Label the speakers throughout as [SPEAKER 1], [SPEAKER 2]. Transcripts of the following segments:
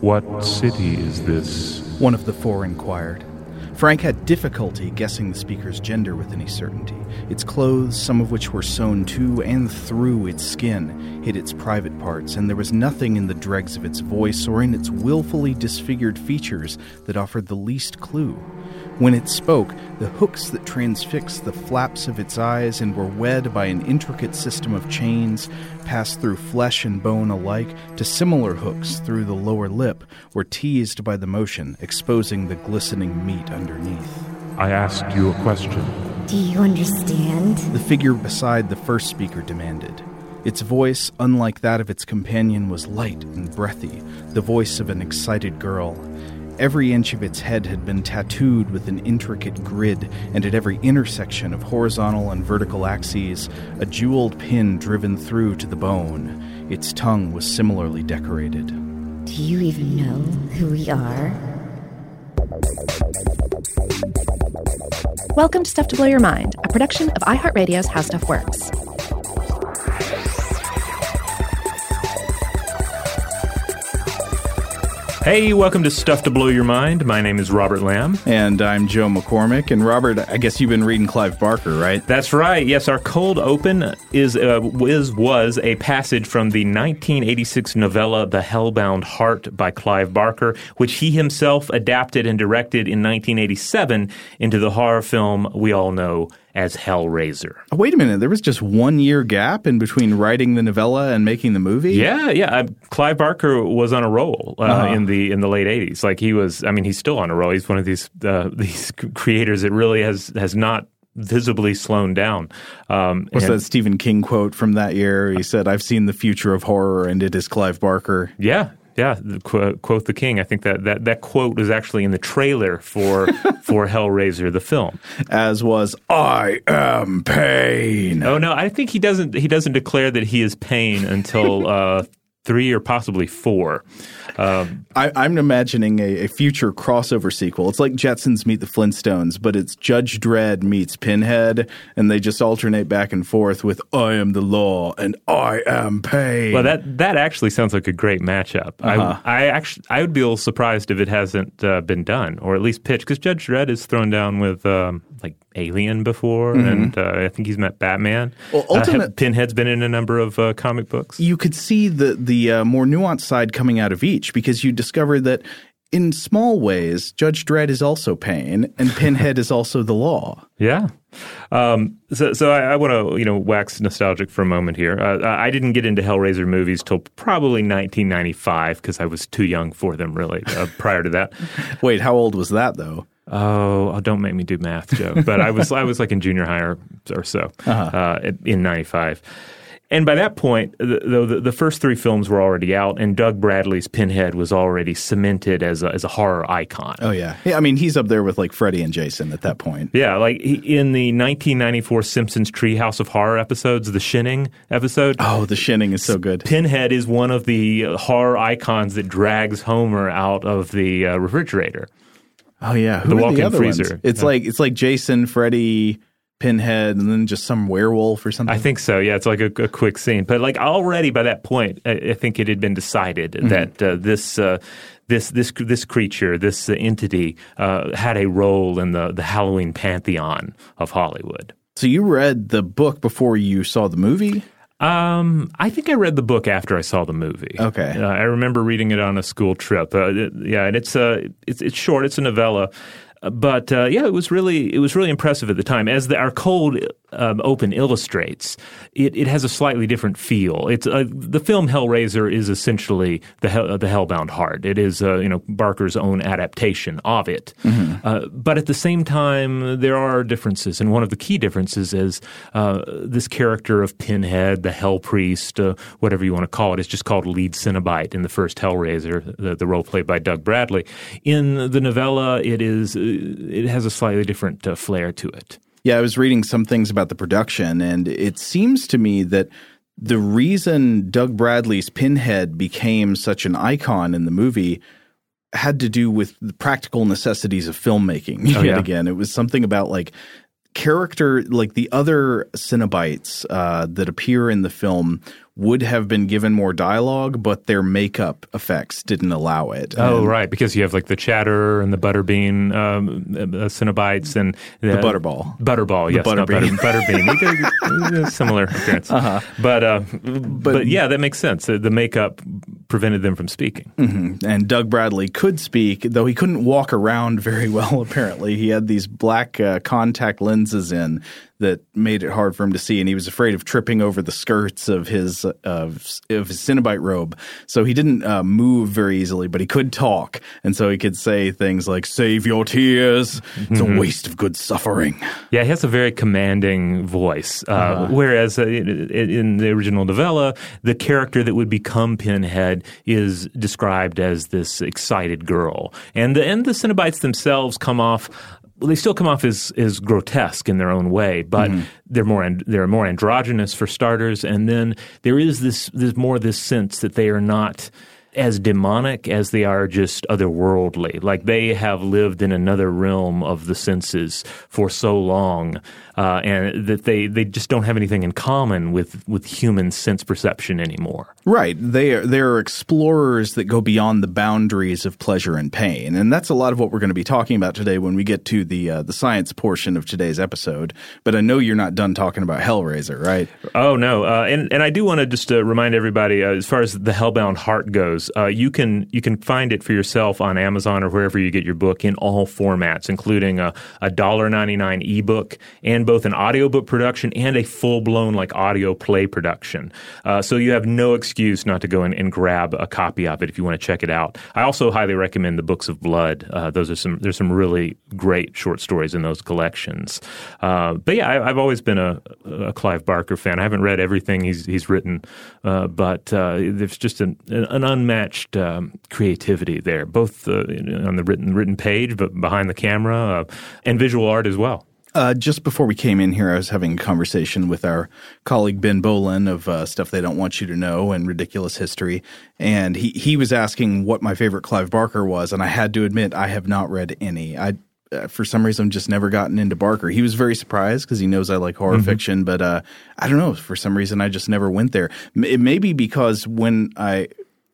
[SPEAKER 1] What city is this?
[SPEAKER 2] One of the four inquired. Frank had difficulty guessing the speaker's gender with any certainty. Its clothes, some of which were sewn to and through its skin, hid its private parts, and there was nothing in the dregs of its voice or in its willfully disfigured features that offered the least clue. When it spoke, the hooks that transfixed the flaps of its eyes and were wed by an intricate system of chains passed through flesh and bone alike to similar hooks through the lower lip were teased by the motion, exposing the glistening meat underneath.
[SPEAKER 1] I asked you a question.
[SPEAKER 3] Do you understand?
[SPEAKER 2] The figure beside the first speaker demanded. Its voice, unlike that of its companion, was light and breathy, the voice of an excited girl. Every inch of its head had been tattooed with an intricate grid, and at every intersection of horizontal and vertical axes, a jeweled pin driven through to the bone. Its tongue was similarly decorated.
[SPEAKER 3] Do you even know who we are?
[SPEAKER 4] Welcome to Stuff to Blow Your Mind, a production of iHeartRadio's How Stuff Works.
[SPEAKER 5] Hey, welcome to Stuff to Blow Your Mind. My name is Robert Lamb.
[SPEAKER 2] And I'm Joe McCormick. And Robert, I guess you've been reading Clive Barker, right?
[SPEAKER 5] That's right. Yes, our cold open is uh, is was a passage from the 1986 novella The Hellbound Heart by Clive Barker, which he himself adapted and directed in 1987 into the horror film we all know as Hellraiser.
[SPEAKER 2] Oh, wait a minute, there was just one year gap in between writing the novella and making the movie.
[SPEAKER 5] Yeah, yeah. Uh, Clive Barker was on a roll uh,
[SPEAKER 2] Uh-huh.
[SPEAKER 5] in the in the late '80s. Like he was. I mean, he's still on a roll. He's one of these uh, these creators that really has has not visibly slowed down. Um,
[SPEAKER 2] What's
[SPEAKER 5] and-
[SPEAKER 2] that Stephen King quote from that year? He said, "I've seen the future of horror, and it is Clive Barker."
[SPEAKER 5] Yeah, yeah. Qu- quote the king. I think that, that that quote was actually in the trailer for for Hellraiser, the film.
[SPEAKER 2] As was, "I am pain."
[SPEAKER 5] Oh no, I think he doesn't. He doesn't declare that he is pain until uh, three or possibly four. Um,
[SPEAKER 2] I, I'm imagining a, a future crossover sequel. It's like Jetsons meet the Flintstones, but it's Judge Dredd meets Pinhead, and they just alternate back and forth with "I am the law" and "I am pain."
[SPEAKER 5] well, that that actually sounds like a great matchup.
[SPEAKER 2] Uh-huh.
[SPEAKER 5] I I actually I would be a little surprised if it hasn't uh, been done or at least pitched because Judge Dredd is thrown down with um, like Alien before, and uh, I think he's met Batman.
[SPEAKER 2] Mm-hmm. Well,
[SPEAKER 5] Uh, Pinhead's been in a number of uh, comic books.
[SPEAKER 2] you could see the the uh, more nuanced side coming out of each because you discover that in small ways, Judge Dredd is also pain, and Pinhead is also the law.
[SPEAKER 5] Yeah. Um, so, so I, I want to, you know, wax nostalgic for a moment here. Uh, I didn't get into Hellraiser movies till probably 1995 because I was too young for them, really. Uh, prior to that,
[SPEAKER 2] Wait, how old was that though?
[SPEAKER 5] Oh, oh, don't make me do math, Joe. But I was, I was like in junior high or, or so uh in '95. And by that point, the, the, the first three films were already out, and Doug Bradley's Pinhead was already cemented as a, as a horror icon.
[SPEAKER 2] Oh yeah, yeah. I mean, he's up there with like Freddy and Jason at that point.
[SPEAKER 5] Yeah, like he, in the 1994 Simpsons Treehouse of Horror episodes, the Shinning episode.
[SPEAKER 2] Oh, the Shinning is so good.
[SPEAKER 5] Pinhead is one of the horror icons that drags Homer out of the uh, refrigerator.
[SPEAKER 2] Oh yeah, who
[SPEAKER 5] The walk-in
[SPEAKER 2] the
[SPEAKER 5] freezer.
[SPEAKER 2] Ones? It's
[SPEAKER 5] Yeah.
[SPEAKER 2] like it's like Jason, Freddy, Pinhead, and then just some werewolf or something.
[SPEAKER 5] I think so. Yeah, it's like a, a quick scene, but like already by that point, I, I think it had been decided
[SPEAKER 2] Mm-hmm.
[SPEAKER 5] that uh, this. Uh, this this this creature, this uh, entity, uh, had a role in the, the Halloween pantheon of Hollywood.
[SPEAKER 2] so. You read the book before you saw the movie.
[SPEAKER 5] Um, I think I read the book after I saw the movie.
[SPEAKER 2] Okay.
[SPEAKER 5] uh, I remember reading it on a school trip. Uh, it- yeah, and it's uh, it's it's short. It's a novella. Uh, But uh, yeah, it was really it was really impressive at the time. As the, our cold um, open illustrates, it, it has a slightly different feel. It's uh, the film Hellraiser is essentially the hell, the Hellbound Heart. It is uh, you know Barker's own adaptation of it. Uh, but at the same time, there are differences, and one of the key differences is uh, this character of Pinhead, the Hell Priest, uh, whatever you want to call it, is just called Lead Cenobite in the first Hellraiser, the, the role played by Doug Bradley. In the novella, it is uh, it has a slightly different uh, flair to it.
[SPEAKER 2] Yeah, I was reading some things about the production, and it seems to me that the reason Doug Bradley's Pinhead became such an icon in the movie had to do with the practical necessities of filmmaking. Yet
[SPEAKER 5] yeah.
[SPEAKER 2] again, it was something about like character, like the other Cenobites uh, that appear in the film would have been given more dialogue, but their makeup effects didn't allow it.
[SPEAKER 5] Oh,
[SPEAKER 2] And
[SPEAKER 5] right, because you have like the chatter and the butterbean um, uh, Cenobites and the,
[SPEAKER 2] Butterball.
[SPEAKER 5] Butterball, yes,
[SPEAKER 2] Butterbean.
[SPEAKER 5] butter, butterbean. They- they- similar appearance, uh-huh. but, uh, but yeah, that makes sense. The the makeup prevented them from speaking.
[SPEAKER 2] and Doug Bradley could speak, though he couldn't walk around very well. Apparently, he had these black uh, contact lenses in that made it hard for him to see, and he was afraid of tripping over the skirts of his of, of his Cenobite robe. So he didn't uh, move very easily, but he could talk, and so he could say things like "Save your tears. It's a waste of good suffering."
[SPEAKER 5] Yeah, he has a very commanding voice. Uh,
[SPEAKER 2] Uh-huh.
[SPEAKER 5] Whereas uh, in, in the original novella, the character that would become Pinhead is described as this excited girl, and the and the Cenobites themselves come off. Well, they still come off as, as grotesque in their own way, but mm-hmm. they're more and- they're more androgynous for starters, and then there is this there's more this sense that they are not as demonic as they are just otherworldly. Like they have lived in another realm of the senses for so long, uh, and that they, they just don't have anything in common with, with human sense perception anymore.
[SPEAKER 2] Right. They are, they are explorers that go beyond the boundaries of pleasure and pain. And that's a lot of what we're going to be talking about today when we get to the uh, the science portion of today's episode. But I know you're not done talking about Hellraiser, right?
[SPEAKER 5] Oh no, uh, and and I do want to just uh, remind everybody, uh, as far as the Hellbound Heart goes, uh, you can you can find it for yourself on Amazon or wherever you get your book in all formats, including a a dollar ninety nine ebook and both an audiobook production and a full blown like audio play production. Uh, so you have no excuse not to go in and grab a copy of it if you want to check it out. I also highly recommend the Books of Blood. Uh, those are some there's some really great short stories in those collections. Uh, but yeah, I, I've always been a, a Clive Barker fan. I haven't read everything he's he's written, uh, but uh, there's just an, an unmatched um, creativity there, both uh, on the written written page, but behind the camera, and visual art as well.
[SPEAKER 2] Uh, just before we came in here, I was having a conversation with our colleague Ben Bowlin of uh, Stuff They Don't Want You to Know and Ridiculous History. And he, he was asking what my favorite Clive Barker was. And I had to admit, I have not read any. I, uh, for some reason, just never gotten into Barker. He was very surprised because he knows I like horror fiction. But uh, I don't know. For some reason, I just never went there. It may be because when I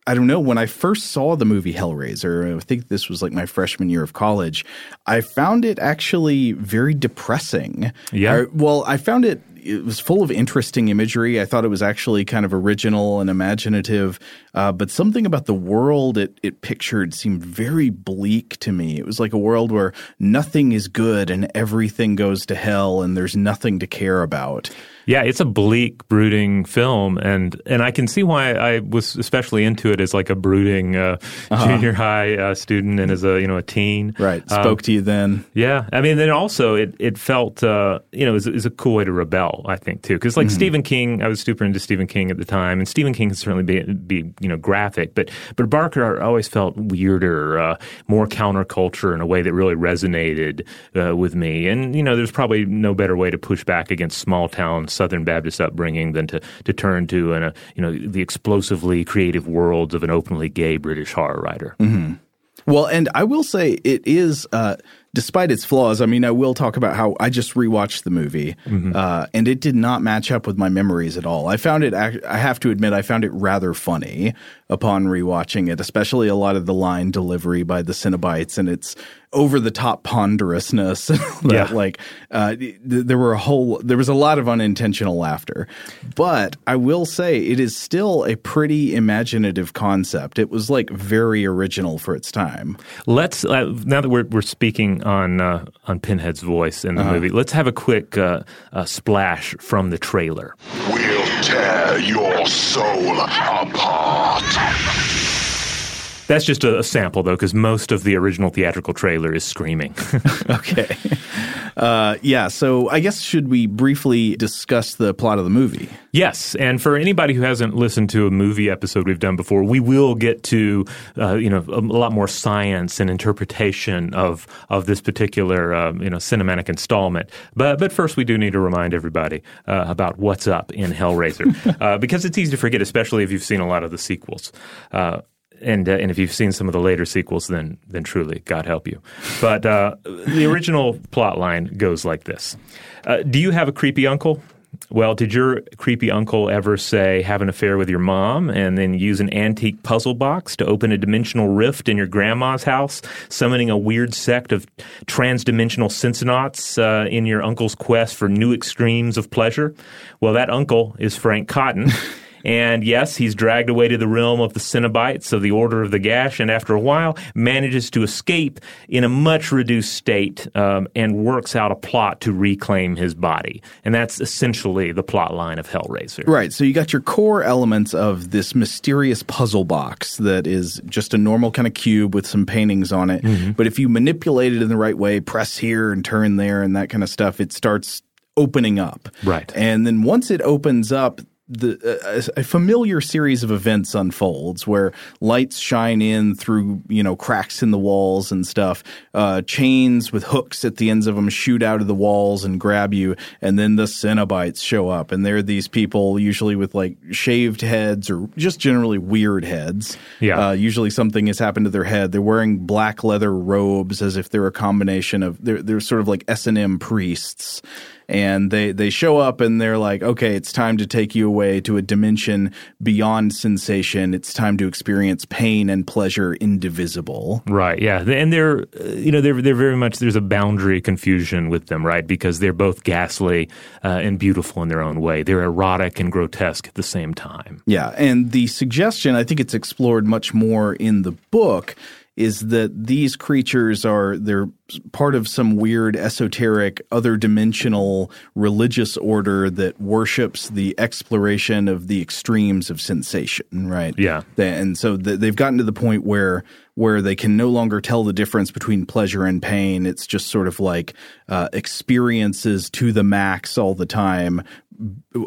[SPEAKER 2] I don't know. When I first saw the movie Hellraiser, I think this was like my freshman year of college, I found it actually very depressing.
[SPEAKER 5] Yeah.
[SPEAKER 2] I- well, I found it, it was full of interesting imagery. I thought it was actually kind of original and imaginative. Uh, but something about the world it, it pictured seemed very bleak to me. It was like a world where nothing is good and everything goes to hell and there's nothing to care about.
[SPEAKER 5] Yeah, it's a bleak, brooding film, and and I can see why I was especially into it as like a brooding uh, junior high uh, student and as a you know a teen.
[SPEAKER 2] Right.
[SPEAKER 5] Um,
[SPEAKER 2] Spoke to you then.
[SPEAKER 5] Yeah, I mean, then also it it felt uh, you know is is a cool way to rebel. I think too, because like Stephen King, I was super into Stephen King at the time, and Stephen King can certainly be be you know graphic, but but Barker always felt weirder, uh, more counterculture in a way that really resonated uh, with me. And you know, there's probably no better way to push back against small town Southern Baptist upbringing than to to turn to an, a you know the explosively creative worlds of an openly gay British horror writer.
[SPEAKER 2] Well, and I will say it is, uh, despite its flaws. I mean, I will talk about how I just rewatched the movie, uh, and it did not match up with my memories at all. I found it. I have to admit, I found it rather funny upon rewatching it, especially a lot of the line delivery by the Cenobites and its over the top ponderousness. that,
[SPEAKER 5] Yeah.
[SPEAKER 2] like uh, th- there were a whole, there was a lot of unintentional laughter, but I will say it is still a pretty imaginative concept. It was like very original for its time.
[SPEAKER 5] Let's uh, now that we're we're speaking on uh, on Pinhead's voice in the
[SPEAKER 2] Uh-huh.
[SPEAKER 5] movie. Let's have a quick uh, uh, splash from the trailer.
[SPEAKER 6] We'll tear your soul apart.
[SPEAKER 5] That's just a, a sample though, because most of the original theatrical trailer is screaming.
[SPEAKER 2] Okay. Uh, yeah. So I guess should we briefly discuss the plot of the movie?
[SPEAKER 5] yes, and for anybody who hasn't listened to a movie episode we've done before, we will get to uh, you know a, lot more science and interpretation of of this particular um, you know cinematic installment. But but first, we do need to remind everybody uh, about what's up in Hellraiser uh, because it's easy to forget, especially if you've seen a lot of the sequels. And uh, and if you've seen some of the later sequels, then then truly, God help you. But uh, the original plot line goes like this: uh, Do you have a creepy uncle? well, did your creepy uncle ever say have an affair with your mom and then use an antique puzzle box to open a dimensional rift in your grandma's house, summoning a weird sect of transdimensional Cincinnats uh, in your uncle's quest for new extremes of pleasure? Well, that uncle is Frank Cotton. And yes, he's dragged away to the realm of the Cenobites of the Order of the Gash, and after a while manages to escape in a much reduced state um, and works out a plot to reclaim his body. And that's essentially the plot line of Hellraiser.
[SPEAKER 2] Right. So you got your core elements of this mysterious puzzle box that is just a normal kind of cube with some paintings on it. But if you manipulate it in the right way, press here and turn there and that kind of stuff, it starts opening up.
[SPEAKER 5] Right.
[SPEAKER 2] And then once it opens up, the a, a familiar series of events unfolds where lights shine in through you know cracks in the walls and stuff. Uh, chains with hooks at the ends of them shoot out of the walls and grab you, and then the Cenobites show up, and they're these people usually with like shaved heads or just generally weird heads.
[SPEAKER 5] Yeah.
[SPEAKER 2] Uh, usually something has happened to their head. They're wearing black leather robes as if they're a combination of they're they're sort of like S and M priests and they they show up and they're like, okay, it's time to take you away to a dimension beyond sensation. It's time to experience pain and pleasure indivisible.
[SPEAKER 5] Right. Yeah. And they're, uh, you know, they're they're very much there's a boundary confusion with them, right? Because they're both ghastly uh, and beautiful in their own way. They're erotic and grotesque at the same time.
[SPEAKER 2] Yeah, and the suggestion, I think it's explored much more in the book, is that these creatures are they're part of some weird esoteric other dimensional religious order that worships the exploration of the extremes of sensation right
[SPEAKER 5] Yeah.
[SPEAKER 2] And so they've gotten to the point where where they can no longer tell the difference between pleasure and pain it's just sort of like uh, experiences to the max all the time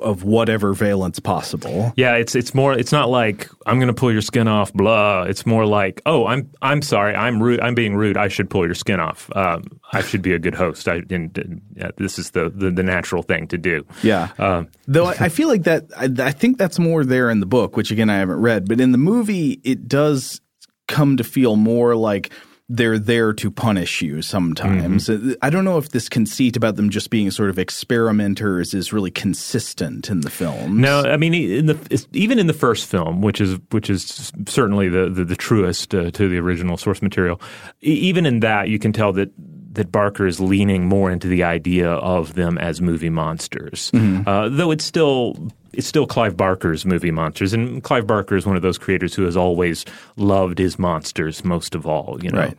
[SPEAKER 2] of whatever valence possible
[SPEAKER 5] Yeah, it's it's more. It's not like I'm going to pull your skin off. Blah. It's more like, oh, I'm I'm sorry. I'm rude. I'm being rude. I should pull your skin off. Um, I should be a good host. I and, and, yeah, this is the, the the natural thing to do.
[SPEAKER 2] Yeah.
[SPEAKER 5] Um,
[SPEAKER 2] Though I, I feel like that, I, I think that's more there in the book, which again I haven't read, but in the movie it does come to feel more like they're there to punish you sometimes.
[SPEAKER 5] Mm-hmm.
[SPEAKER 2] I don't know if this conceit about them just being sort of experimenters is really consistent in the film.
[SPEAKER 5] No, I mean in the even in the first film, which is which is certainly the the, the truest uh, to the original source material. Even in that, you can tell that that Barker is leaning more into the idea of them as movie monsters, uh, though it's still. It's still Clive Barker's movie monsters, and Clive Barker is one of those creators who has always loved his monsters most of all. You know,
[SPEAKER 2] Right.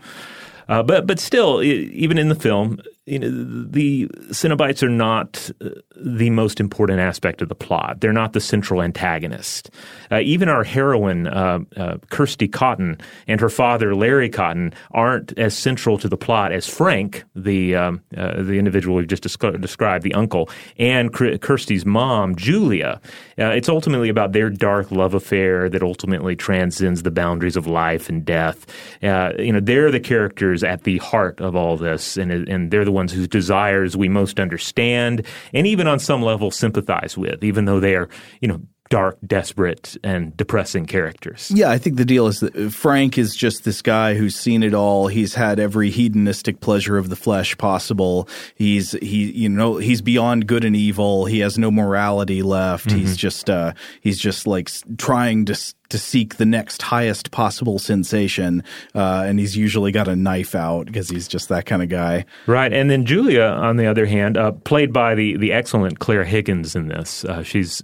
[SPEAKER 5] uh, but but still, i- even in the film, you know, the Cenobites are not uh, the most important aspect of the plot. They're not the central antagonist. Uh, even our heroine, uh, uh, Kirsty Cotton, and her father, Larry Cotton, aren't as central to the plot as Frank, the um, uh, the individual we've just descri- described, the uncle, and Kir- Kirsty's mom, Julia. Uh, it's ultimately about their dark love affair that ultimately transcends the boundaries of life and death. You know, they're the characters at the heart of all this, and and they're the ones whose desires we most understand, and even on some level sympathize with, even though they are, you know. Dark, desperate, and depressing characters.
[SPEAKER 2] Yeah, I think the deal is that Frank is just this guy who's seen it all. He's had every hedonistic pleasure of the flesh possible. He's he you know he's beyond good and evil. He has no morality left. He's just uh he's just like trying to to seek the next highest possible sensation. Uh, and he's usually got a knife out because he's just that kind of guy.
[SPEAKER 5] Right, and then Julia, on the other hand, uh, played by the the excellent Claire Higgins in this. Uh, she's,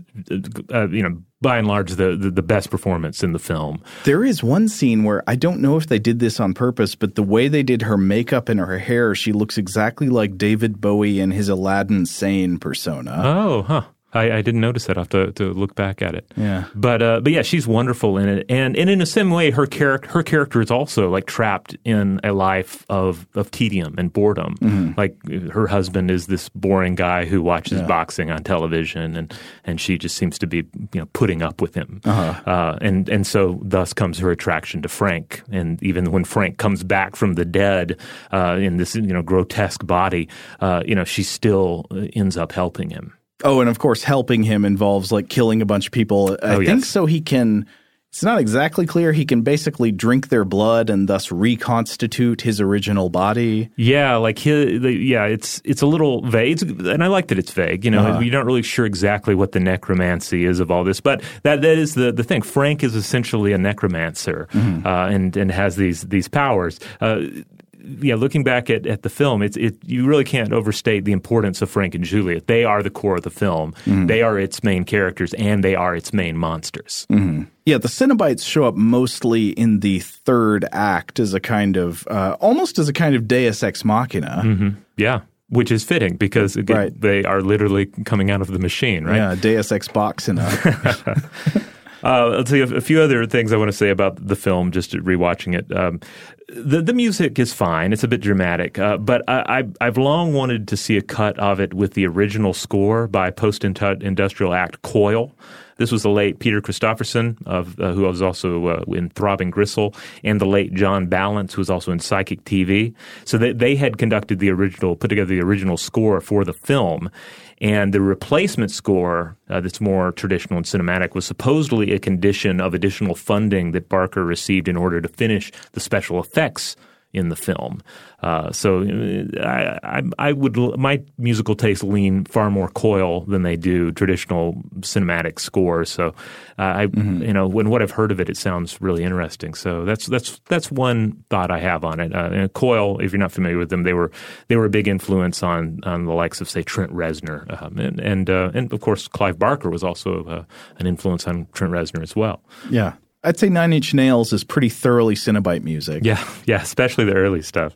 [SPEAKER 5] uh, you know, by and large, the, the the best performance in the film.
[SPEAKER 2] There is one scene where I don't know if they did this on purpose, but the way they did her makeup and her hair, she looks exactly like David Bowie in his Aladdin Sane persona.
[SPEAKER 5] Oh, huh. I, I didn't notice that. I have to, to look back at it.
[SPEAKER 2] Yeah.
[SPEAKER 5] But uh, but yeah, she's wonderful in it, and and in the same way, her character her character is also like trapped in a life of of tedium and boredom. Like her husband is this boring guy who watches boxing on television, and and she just seems to be you know putting up with him. Uh, and and so thus comes her attraction to Frank. And even when Frank comes back from the dead uh, in this you know grotesque body, uh, you know she still uh, ends up helping him.
[SPEAKER 2] Oh, and of course, helping him involves like killing a bunch of people. I
[SPEAKER 5] Oh,
[SPEAKER 2] think
[SPEAKER 5] yes.
[SPEAKER 2] so he can It's not exactly clear he can basically drink their blood and thus reconstitute his original body.
[SPEAKER 5] Yeah, like he, the, yeah, it's it's a little vague, it's, and I like that it's vague. You know,
[SPEAKER 2] Uh-huh.
[SPEAKER 5] you're not really sure exactly what the necromancy is of all this, but that that is the the thing. Frank is essentially a necromancer,
[SPEAKER 2] Mm-hmm.
[SPEAKER 5] uh, and and has these these powers. Uh, yeah, looking back at, at the film, it's it you really can't overstate the importance of Frank and Juliet. They are the core of the film.
[SPEAKER 2] Mm-hmm.
[SPEAKER 5] They are its main characters, and they are its main monsters.
[SPEAKER 2] Yeah, the Cenobites show up mostly in the third act as a kind of, uh, almost as a kind of deus ex machina.
[SPEAKER 5] Yeah, which is fitting because again,
[SPEAKER 2] Right.
[SPEAKER 5] they are literally coming out of the machine, right?
[SPEAKER 2] Yeah, deus ex boxina.
[SPEAKER 5] Uh, tell you a, a few other things I want to say about the film, just rewatching it. Um, the the music is fine; it's a bit dramatic, uh, but I, I, I've long wanted to see a cut of it with the original score by post-industrial act Coil. This was the late Peter Christopherson, of uh, who was also uh, in Throbbing Gristle, and the late John Balance, who was also in Psychic TV. So they, they had conducted the original, put together the original score for the film, and the replacement score, uh, that's more traditional and cinematic, was supposedly a condition of additional funding that Barker received in order to finish the special effects in the film. Uh, so uh, I, I, I would my musical tastes lean far more coil than they do traditional cinematic scores. So uh, I you know when what I've heard of it, it sounds really interesting. So that's that's that's one thought I have on it. Uh, and coil, if you're not familiar with them, they were they were a big influence on on the likes of say Trent Reznor um, and and uh, and of course Clive Barker was also uh, an influence on Trent Reznor as well.
[SPEAKER 2] yeah. I'd say Nine Inch Nails is pretty thoroughly Cenobite music.
[SPEAKER 5] Yeah, yeah, especially the early stuff.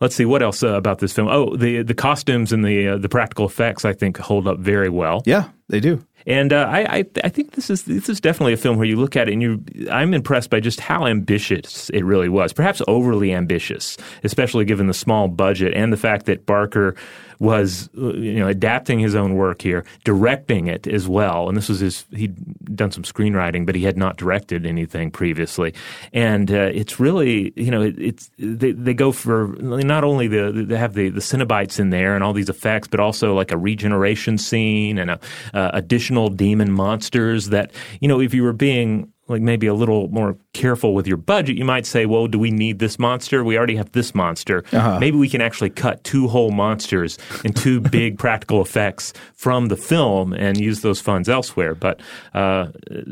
[SPEAKER 5] Let's see what else uh, about this film. Oh, the the costumes and the uh, the practical effects I think hold up very well.
[SPEAKER 2] Yeah, they do.
[SPEAKER 5] And uh, I, I I think this is this is definitely a film where you look at it and you I'm impressed by just how ambitious it really was. Perhaps overly ambitious, especially given the small budget and the fact that Barker was you know adapting his own work here, directing it as well. And this was his he'd done some screenwriting, but he had not directed anything previously. And uh, it's really you know it, it's they, they go for not only the they have the the Cenobites in there and all these effects, but also like a regeneration scene and a, uh, additional demon monsters that you know if you were being like maybe a little more careful with your budget, you might say, well, do we need this monster? We already have this monster. Maybe we can actually cut two whole monsters and two big practical effects from the film and use those funds elsewhere. But uh,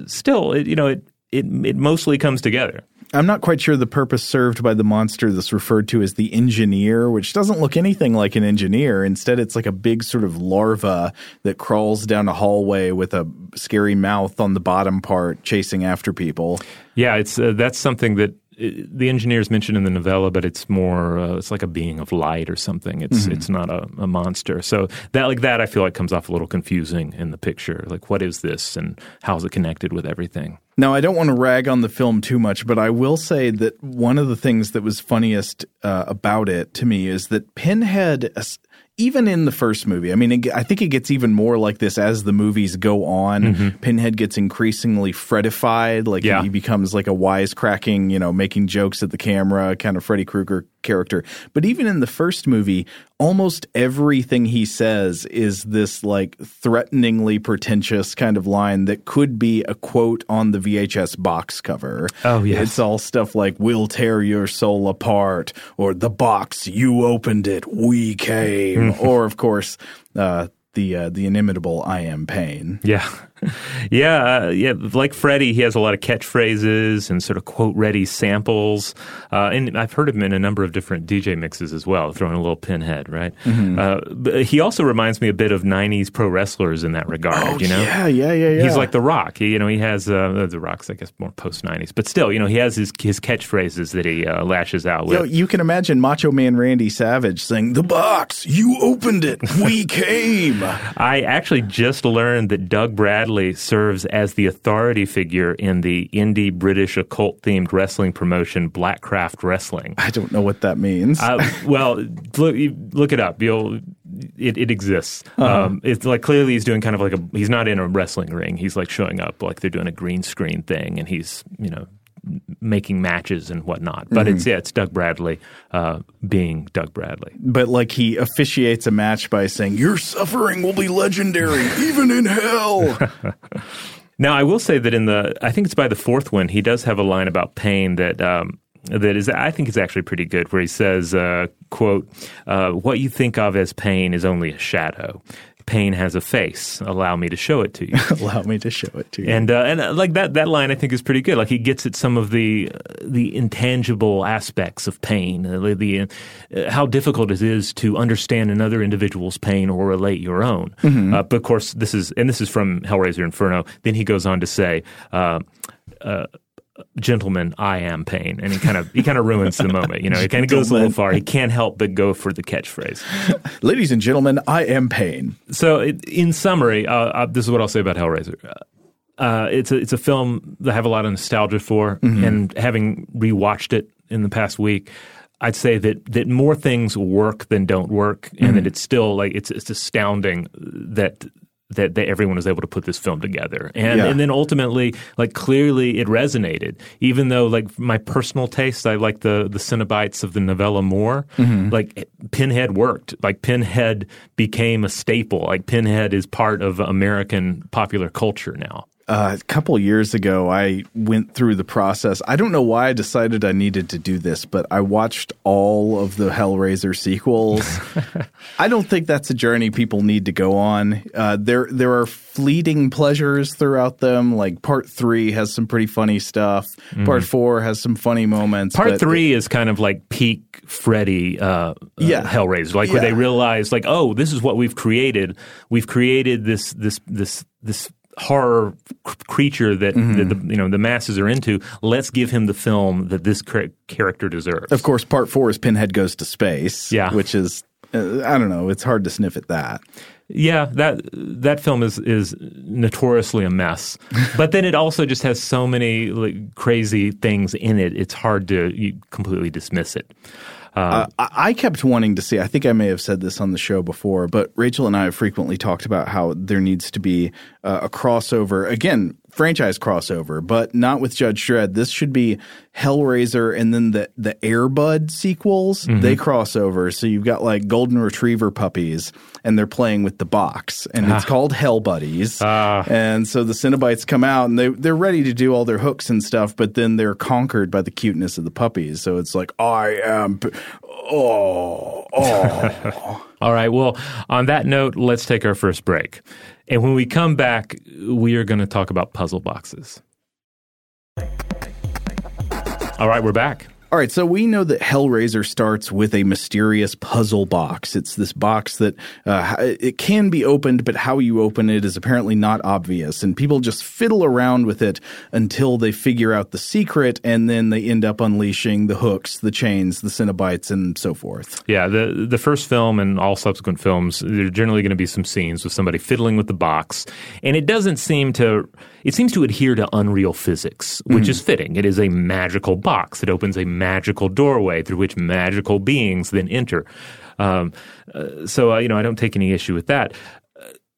[SPEAKER 5] still, it, you know, it, it it mostly comes together.
[SPEAKER 2] I'm not quite sure the purpose served by the monster that's referred to as the engineer, which doesn't look anything like an engineer. Instead, it's like a big sort of larva that crawls down a hallway with a scary mouth on the bottom part, chasing after people.
[SPEAKER 5] Yeah, it's uh, that's something that the engineers mentioned in the novella, but it's more uh, it's like a being of light or something. It's it's not a, a monster. So that like that, I feel like comes off a little confusing in the picture. Like, what is this, and how is it connected with everything?
[SPEAKER 2] Now, I don't want to rag on the film too much, but I will say that one of the things that was funniest uh, about it to me is that Pinhead, even in the first movie, I mean, it, I think it gets even more like this as the movies go on. Mm-hmm. Pinhead gets increasingly Freddified, like
[SPEAKER 5] Yeah.
[SPEAKER 2] he becomes like a wisecracking, you know, making jokes at the camera, kind of Freddy Krueger character. But even in the first movie, almost everything he says is this like threateningly pretentious kind of line that could be a quote on the VHS box cover.
[SPEAKER 5] Oh, yes.
[SPEAKER 2] It's all stuff like we'll tear your soul apart or the box you opened it, we came or of course uh the uh, the inimitable I am pain.
[SPEAKER 5] Yeah. Yeah, uh, yeah. Like Freddie, he has a lot of catchphrases and sort of quote-ready samples, uh, and I've heard him in a number of different DJ mixes as well, throwing a little pinhead, right? Uh, but he also reminds me a bit of '90s pro wrestlers in that regard. you know,
[SPEAKER 2] Oh, yeah, yeah, yeah, yeah.
[SPEAKER 5] He's like The Rock. He, you know, he has uh, The Rock's, I guess, more post '90s, but still, you know, he has his his catchphrases that he uh, lashes out with.
[SPEAKER 2] Yo, you can imagine Macho Man Randy Savage saying, "The box, you opened it, we came."
[SPEAKER 5] I actually just learned that Doug Bradley serves as the authority figure in the indie British occult themed wrestling promotion Blackcraft Wrestling.
[SPEAKER 2] I don't know what that means.
[SPEAKER 5] Uh, well, look, look it up. You'll. It, it exists. Um, it's like clearly he's doing kind of like a. He's not in a wrestling ring. He's like showing up like they're doing a green screen thing, and he's you know making matches and whatnot. But it's yeah, it's Doug Bradley uh, being Doug Bradley.
[SPEAKER 2] but like he officiates a match by saying, "Your suffering will be legendary, even in hell."
[SPEAKER 5] Now, I will say that in the, I think it's by the fourth one, he does have a line about pain that um, that is, I think, is actually pretty good. Where he says, uh, "quote uh, What you think of as pain is only a shadow. Pain has a face. Allow me to show it to you."
[SPEAKER 2] Allow me to show it to you.
[SPEAKER 5] And uh, and uh, like that that line I think is pretty good. Like he gets at some of the uh, the intangible aspects of pain, uh, the uh, how difficult it is to understand another individual's pain or relate your own. Uh, but of course, this is and this is from Hellraiser Inferno. Then he goes on to say. Uh, uh, Gentlemen, I am pain, and he kind of he kind of ruins the moment. You know, he kind of goes a little far. He can't help but go for the catchphrase.
[SPEAKER 2] Ladies and gentlemen, I am pain.
[SPEAKER 5] So, it, in summary, uh, uh, this is what I'll say about Hellraiser. Uh, it's a it's a film that I have a lot of nostalgia for, and having rewatched it in the past week, I'd say that that more things work than don't work, and that it's still like it's it's astounding that. That, that everyone was able to put this film together, and
[SPEAKER 2] Yeah.
[SPEAKER 5] and then ultimately, like clearly, it resonated. Even though, like my personal taste, I like the the Cenobites of the novella more. Mm-hmm. Like Pinhead worked. Like Pinhead became a staple. Like Pinhead is part of American popular culture now.
[SPEAKER 2] Uh, a couple years ago, I went through the process. I don't know why I decided I needed to do this, but I watched all of the Hellraiser sequels. I don't think that's a journey people need to go on. Uh, there, there are fleeting pleasures throughout them. Like Part Three has some pretty funny stuff. Part Four has some funny moments.
[SPEAKER 5] Mm-hmm. Part three is kind of like peak Freddy uh,
[SPEAKER 2] Yeah.
[SPEAKER 5] uh, Hellraiser, like where they realize, like, oh, this is what we've created. We've created this this this this horror creature that,
[SPEAKER 2] Mm-hmm.
[SPEAKER 5] that the you know the masses are into. Let's give him the film that this char- character deserves.
[SPEAKER 2] Of course, Part Four is Pinhead goes to space.
[SPEAKER 5] Yeah.
[SPEAKER 2] which is uh, I don't know. It's hard to sniff at that.
[SPEAKER 5] Yeah, that that film is is notoriously a mess. but then it also just has so many like, crazy things in it. It's hard to you completely dismiss it.
[SPEAKER 2] Uh, I I kept wanting to see. I think I may have said this on the show before, but Rachel and I have frequently talked about how there needs to be uh, a crossover again, franchise crossover, but not with Judge Dredd. This should be Hellraiser, and then the the Airbud sequels. Mm-hmm. They cross over, so you've got like golden retriever puppies, and they're playing with the box, and it's ah. called Hell Buddies. Ah. and so the Cenobites come out, and they they're ready to do all their hooks and stuff, but then they're conquered by the cuteness of the puppies. So it's like I am. p- Oh, oh.
[SPEAKER 5] All right. Well, on that note, let's take our first break. And when we come back, we are going to talk about puzzle boxes. All right, we're back.
[SPEAKER 2] All right, so we know that Hellraiser starts with a mysterious puzzle box. It's this box that uh, it can be opened, but how you open it is apparently not obvious, and people just fiddle around with it until they figure out the secret, and then they end up unleashing the hooks, the chains, the Cenobites, and so forth.
[SPEAKER 5] Yeah, the the first film and all subsequent films, there are generally going to be some scenes with somebody fiddling with the box, and it doesn't seem to. It seems to adhere to unreal physics, which is fitting. It is a magical box. It opens a magical doorway through which magical beings then enter. Um, uh, so, uh, you know, I don't take any issue with that.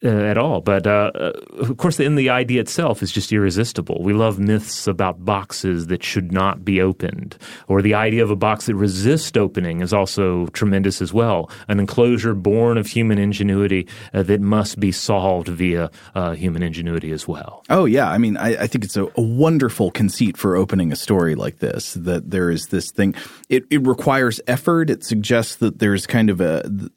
[SPEAKER 5] Uh, at all. But uh, of course, then the idea itself is just irresistible. We love myths about boxes that should not be opened, or the idea of a box that resists opening is also tremendous as well. An enclosure born of human ingenuity uh, that must be solved via uh, human ingenuity as well.
[SPEAKER 2] Oh yeah, I mean, I, I think it's a, a wonderful conceit for opening a story like this. That there is this thing. It it requires effort. It suggests that there's kind of a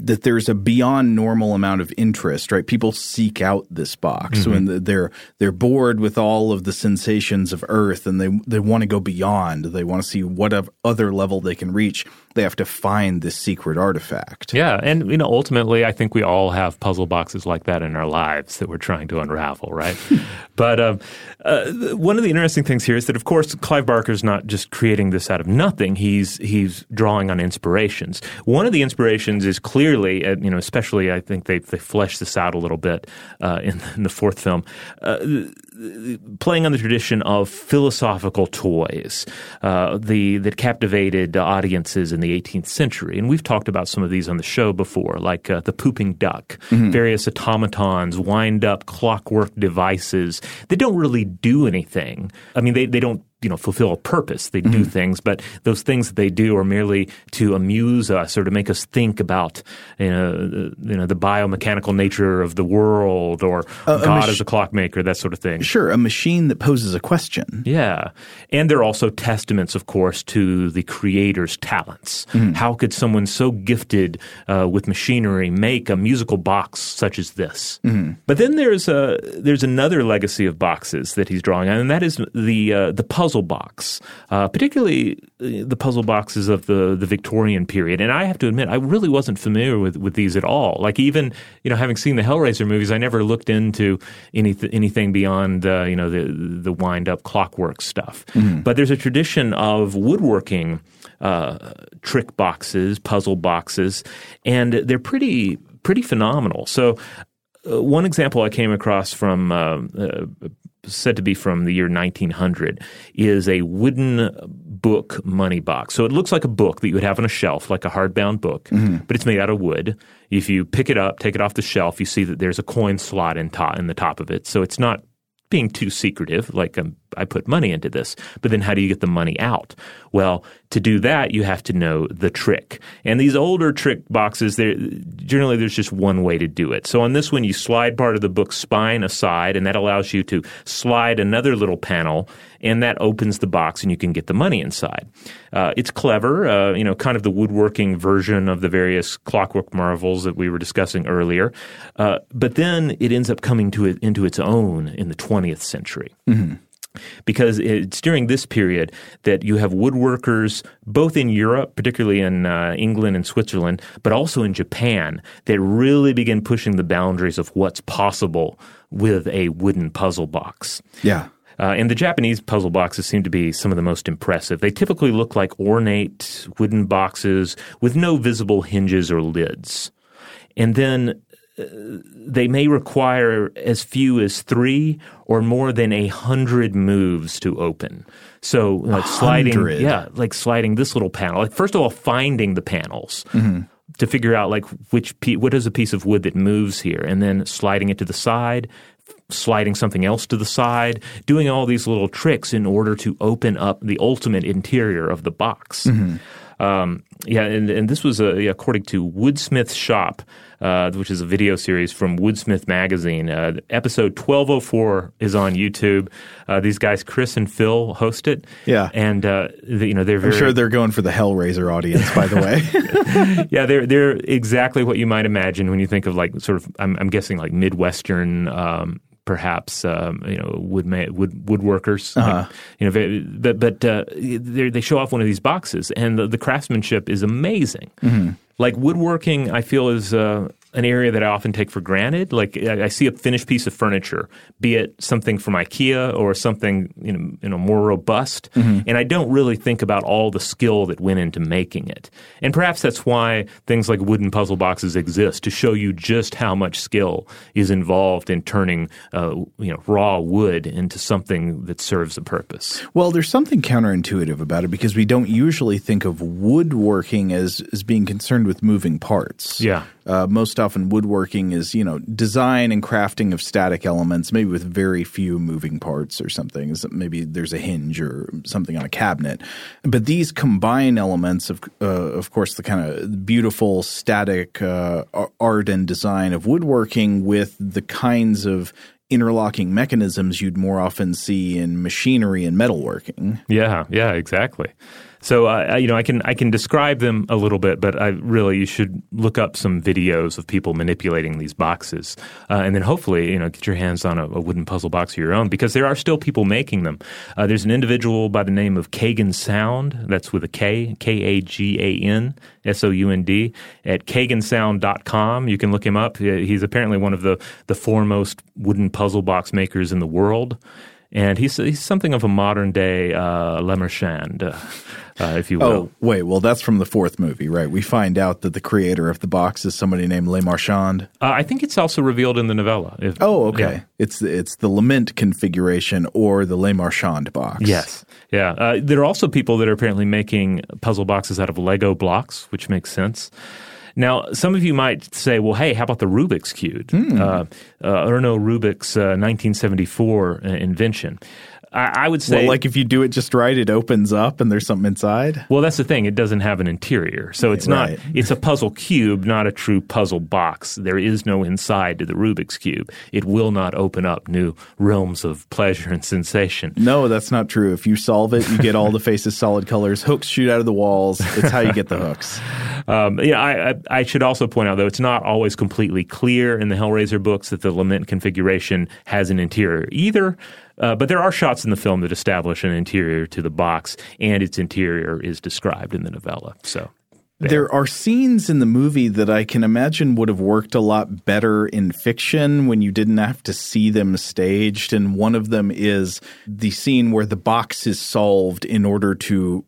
[SPEAKER 2] that there's a beyond normal amount of interest, right? People seek out this box when they're they're bored with all of the sensations of Earth, and they they want to go beyond. They want to see what of- other level they can reach. They have to find this secret artifact.
[SPEAKER 5] Yeah, and you know, ultimately, I think we all have puzzle boxes like that in our lives that we're trying to unravel, right? but um, uh, one of the interesting things here is that, of course, Clive Barker's not just creating this out of nothing. He's he's drawing on inspirations. One of the inspirations is clearly, uh, you know, especially I think they they flesh this out a little bit uh, in, in the fourth film. Uh, playing on the tradition of philosophical toys uh, the that captivated audiences in the 18th century, and we've talked about some of these on the show before, like uh, the pooping duck, various automatons, wind-up clockwork devices that don't really do anything. I mean, they they don't you know fulfill a purpose. They do things, but those things that they do are merely to amuse us or to make us think about you know, the- you know the biomechanical nature of the world or
[SPEAKER 2] a
[SPEAKER 5] God
[SPEAKER 2] mach-
[SPEAKER 5] as a clockmaker, that sort of thing.
[SPEAKER 2] Sure, a machine that poses a question.
[SPEAKER 5] Yeah. And they're also testaments, of course, to the creator's talents. How could someone so gifted uh, with machinery make a musical box such as this? But then there's a, there's another legacy of boxes that he's drawing on, and that is the uh, the puzzle box, uh, particularly uh, the puzzle boxes of the, the Victorian period. And I have to admit, I really wasn't familiar with, with these at all. Like even you know, having seen the Hellraiser movies, I never looked into any, anything beyond uh, you know the the wind up clockwork stuff. But there's a tradition of woodworking uh, trick boxes, puzzle boxes, and they're pretty pretty phenomenal. So. Uh, one example I came across from uh, uh, said to be from the year 1900 is a wooden book money box. So it looks like a book that you would have on a shelf, like a hardbound book, but it's made out of wood. If you pick it up, take it off the shelf, you see that there's a coin slot in, top, in the top of it. So it's not being too secretive, like um, I put money into this. But then how do you get the money out? Well, to do that, you have to know the trick. And these older trick boxes, generally there's just one way to do it. So on this one, you slide part of the book spine aside, and that allows you to slide another little panel, and that opens the box, and you can get the money inside. Uh, it's clever, uh, you know, kind of the woodworking version of the various clockwork marvels that we were discussing earlier. Uh, but then it ends up coming to it into its own in the 20th century because it's during this period that you have woodworkers both in Europe, particularly in uh, England and Switzerland, but also in Japan that really begin pushing the boundaries of what's possible with a wooden puzzle box.
[SPEAKER 2] Yeah.
[SPEAKER 5] Uh, and the Japanese puzzle boxes seem to be some of the most impressive. They typically look like ornate wooden boxes with no visible hinges or lids. And then they may require as few as three or more than a hundred moves to open. So, like sliding, yeah, like sliding this little panel. Like first of all, finding the panels to figure out like which pe- what is a piece of wood that moves here, and then sliding it to the side, sliding something else to the side, doing all these little tricks in order to open up the ultimate interior of the box. Um, yeah, and, and this was uh, according to Woodsmith Shop, uh, which is a video series from Woodsmith Magazine. Uh, episode 1204 is on YouTube. Uh, these guys, Chris and Phil, host it.
[SPEAKER 2] Yeah.
[SPEAKER 5] And, uh, the, you know, they're
[SPEAKER 2] I'm
[SPEAKER 5] very.
[SPEAKER 2] sure they're going for the Hellraiser audience, by the way.
[SPEAKER 5] yeah, they're they're exactly what you might imagine when you think of like sort of I'm, I'm guessing like midwestern, um, perhaps um, you know wood ma- wood woodworkers. Like, you know, but but uh, they they show off one of these boxes, and the, the craftsmanship is amazing. Like woodworking, I feel is uh, an area that I often take for granted. Like I, I see a finished piece of furniture, be it something from IKEA or something you know, you know more robust, and I don't really think about all the skill that went into making it. And perhaps that's why things like wooden puzzle boxes exist to show you just how much skill is involved in turning uh, you know raw wood into something that serves a purpose.
[SPEAKER 2] well, there's something counterintuitive about it because we don't usually think of woodworking as, as being concerned with moving parts.
[SPEAKER 5] Yeah.
[SPEAKER 2] Uh, most often, woodworking is you know design and crafting of static elements, maybe with very few moving parts or something. Maybe there's a hinge or something on a cabinet, but these combine elements of, uh, of course, the kind of beautiful static uh, art and design of woodworking with the kinds of interlocking mechanisms you'd more often see in machinery and metalworking.
[SPEAKER 5] Yeah, yeah, exactly. So uh, I- you know, I can I can describe them a little bit, but I really you should look up some videos of people manipulating these boxes, uh, and then hopefully you know get your hands on a, a wooden puzzle box of your own because there are still people making them. Uh, there's an individual by the name of Kagan Sound. That's with a K, K A G A N S O U N D at kagansound.com. You can look him up. He's apparently one of the the foremost wooden puzzle box makers in the world. And he's, he's something of a modern day uh, Le Marchand, uh, uh, if you will.
[SPEAKER 2] Oh, wait. Well, that's from the fourth movie, right? We find out that the creator of the box is somebody named Le Marchand.
[SPEAKER 5] Uh, I think it's also revealed in the novella. If,
[SPEAKER 2] Oh, okay.
[SPEAKER 5] Yeah.
[SPEAKER 2] It's it's the lament configuration or the Le Marchand box.
[SPEAKER 5] Yes. Yeah. Uh, there are also people that are apparently making puzzle boxes out of Lego blocks, which makes sense. Now, some of you might say, well, hey, how about the Rubik's Cube? Uh, uh, Erno Rubik's uh, 1974 uh, invention. I, I would say
[SPEAKER 2] Well, like if you do it just right, it opens up and there's something inside.
[SPEAKER 5] Well, that's the thing. It doesn't have an interior. So it's not it's a puzzle cube, not a true puzzle box. There is no inside to the Rubik's Cube. It will not open up new realms of pleasure and sensation.
[SPEAKER 2] No, that's not true. If you solve it, you get all the faces solid colors. Hooks shoot out of the walls. It's how you get the hooks.
[SPEAKER 5] Um, yeah, I, I, I should also point out, though, it's not always completely clear in the Hellraiser books that the lament configuration has an interior either. Uh, but there are shots in the film that establish an interior to the box, and its interior is described in the novella. So
[SPEAKER 2] There are scenes in the movie that I can imagine would have worked a lot better in fiction when you didn't have to see them staged. And one of them is the scene where the box is solved in order to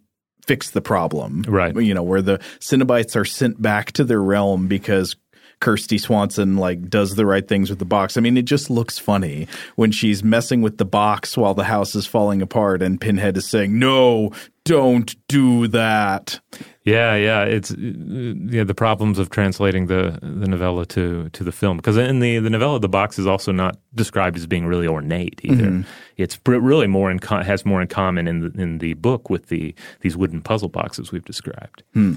[SPEAKER 2] fix the problem.
[SPEAKER 5] Right.
[SPEAKER 2] You know, where the Cenobites are sent back to their realm because Kirsty Swanson like does the right things with the box. I mean, it just looks funny when she's messing with the box while the house is falling apart and Pinhead is saying, "No, don't do that."
[SPEAKER 5] Yeah, yeah, it's yeah the problems of translating the the novella to to the film because in the the novella the box is also not described as being really ornate either. Mm-hmm. It's pr- really more in co- has more in common in the, in the book with the these wooden puzzle boxes we've described. Hmm.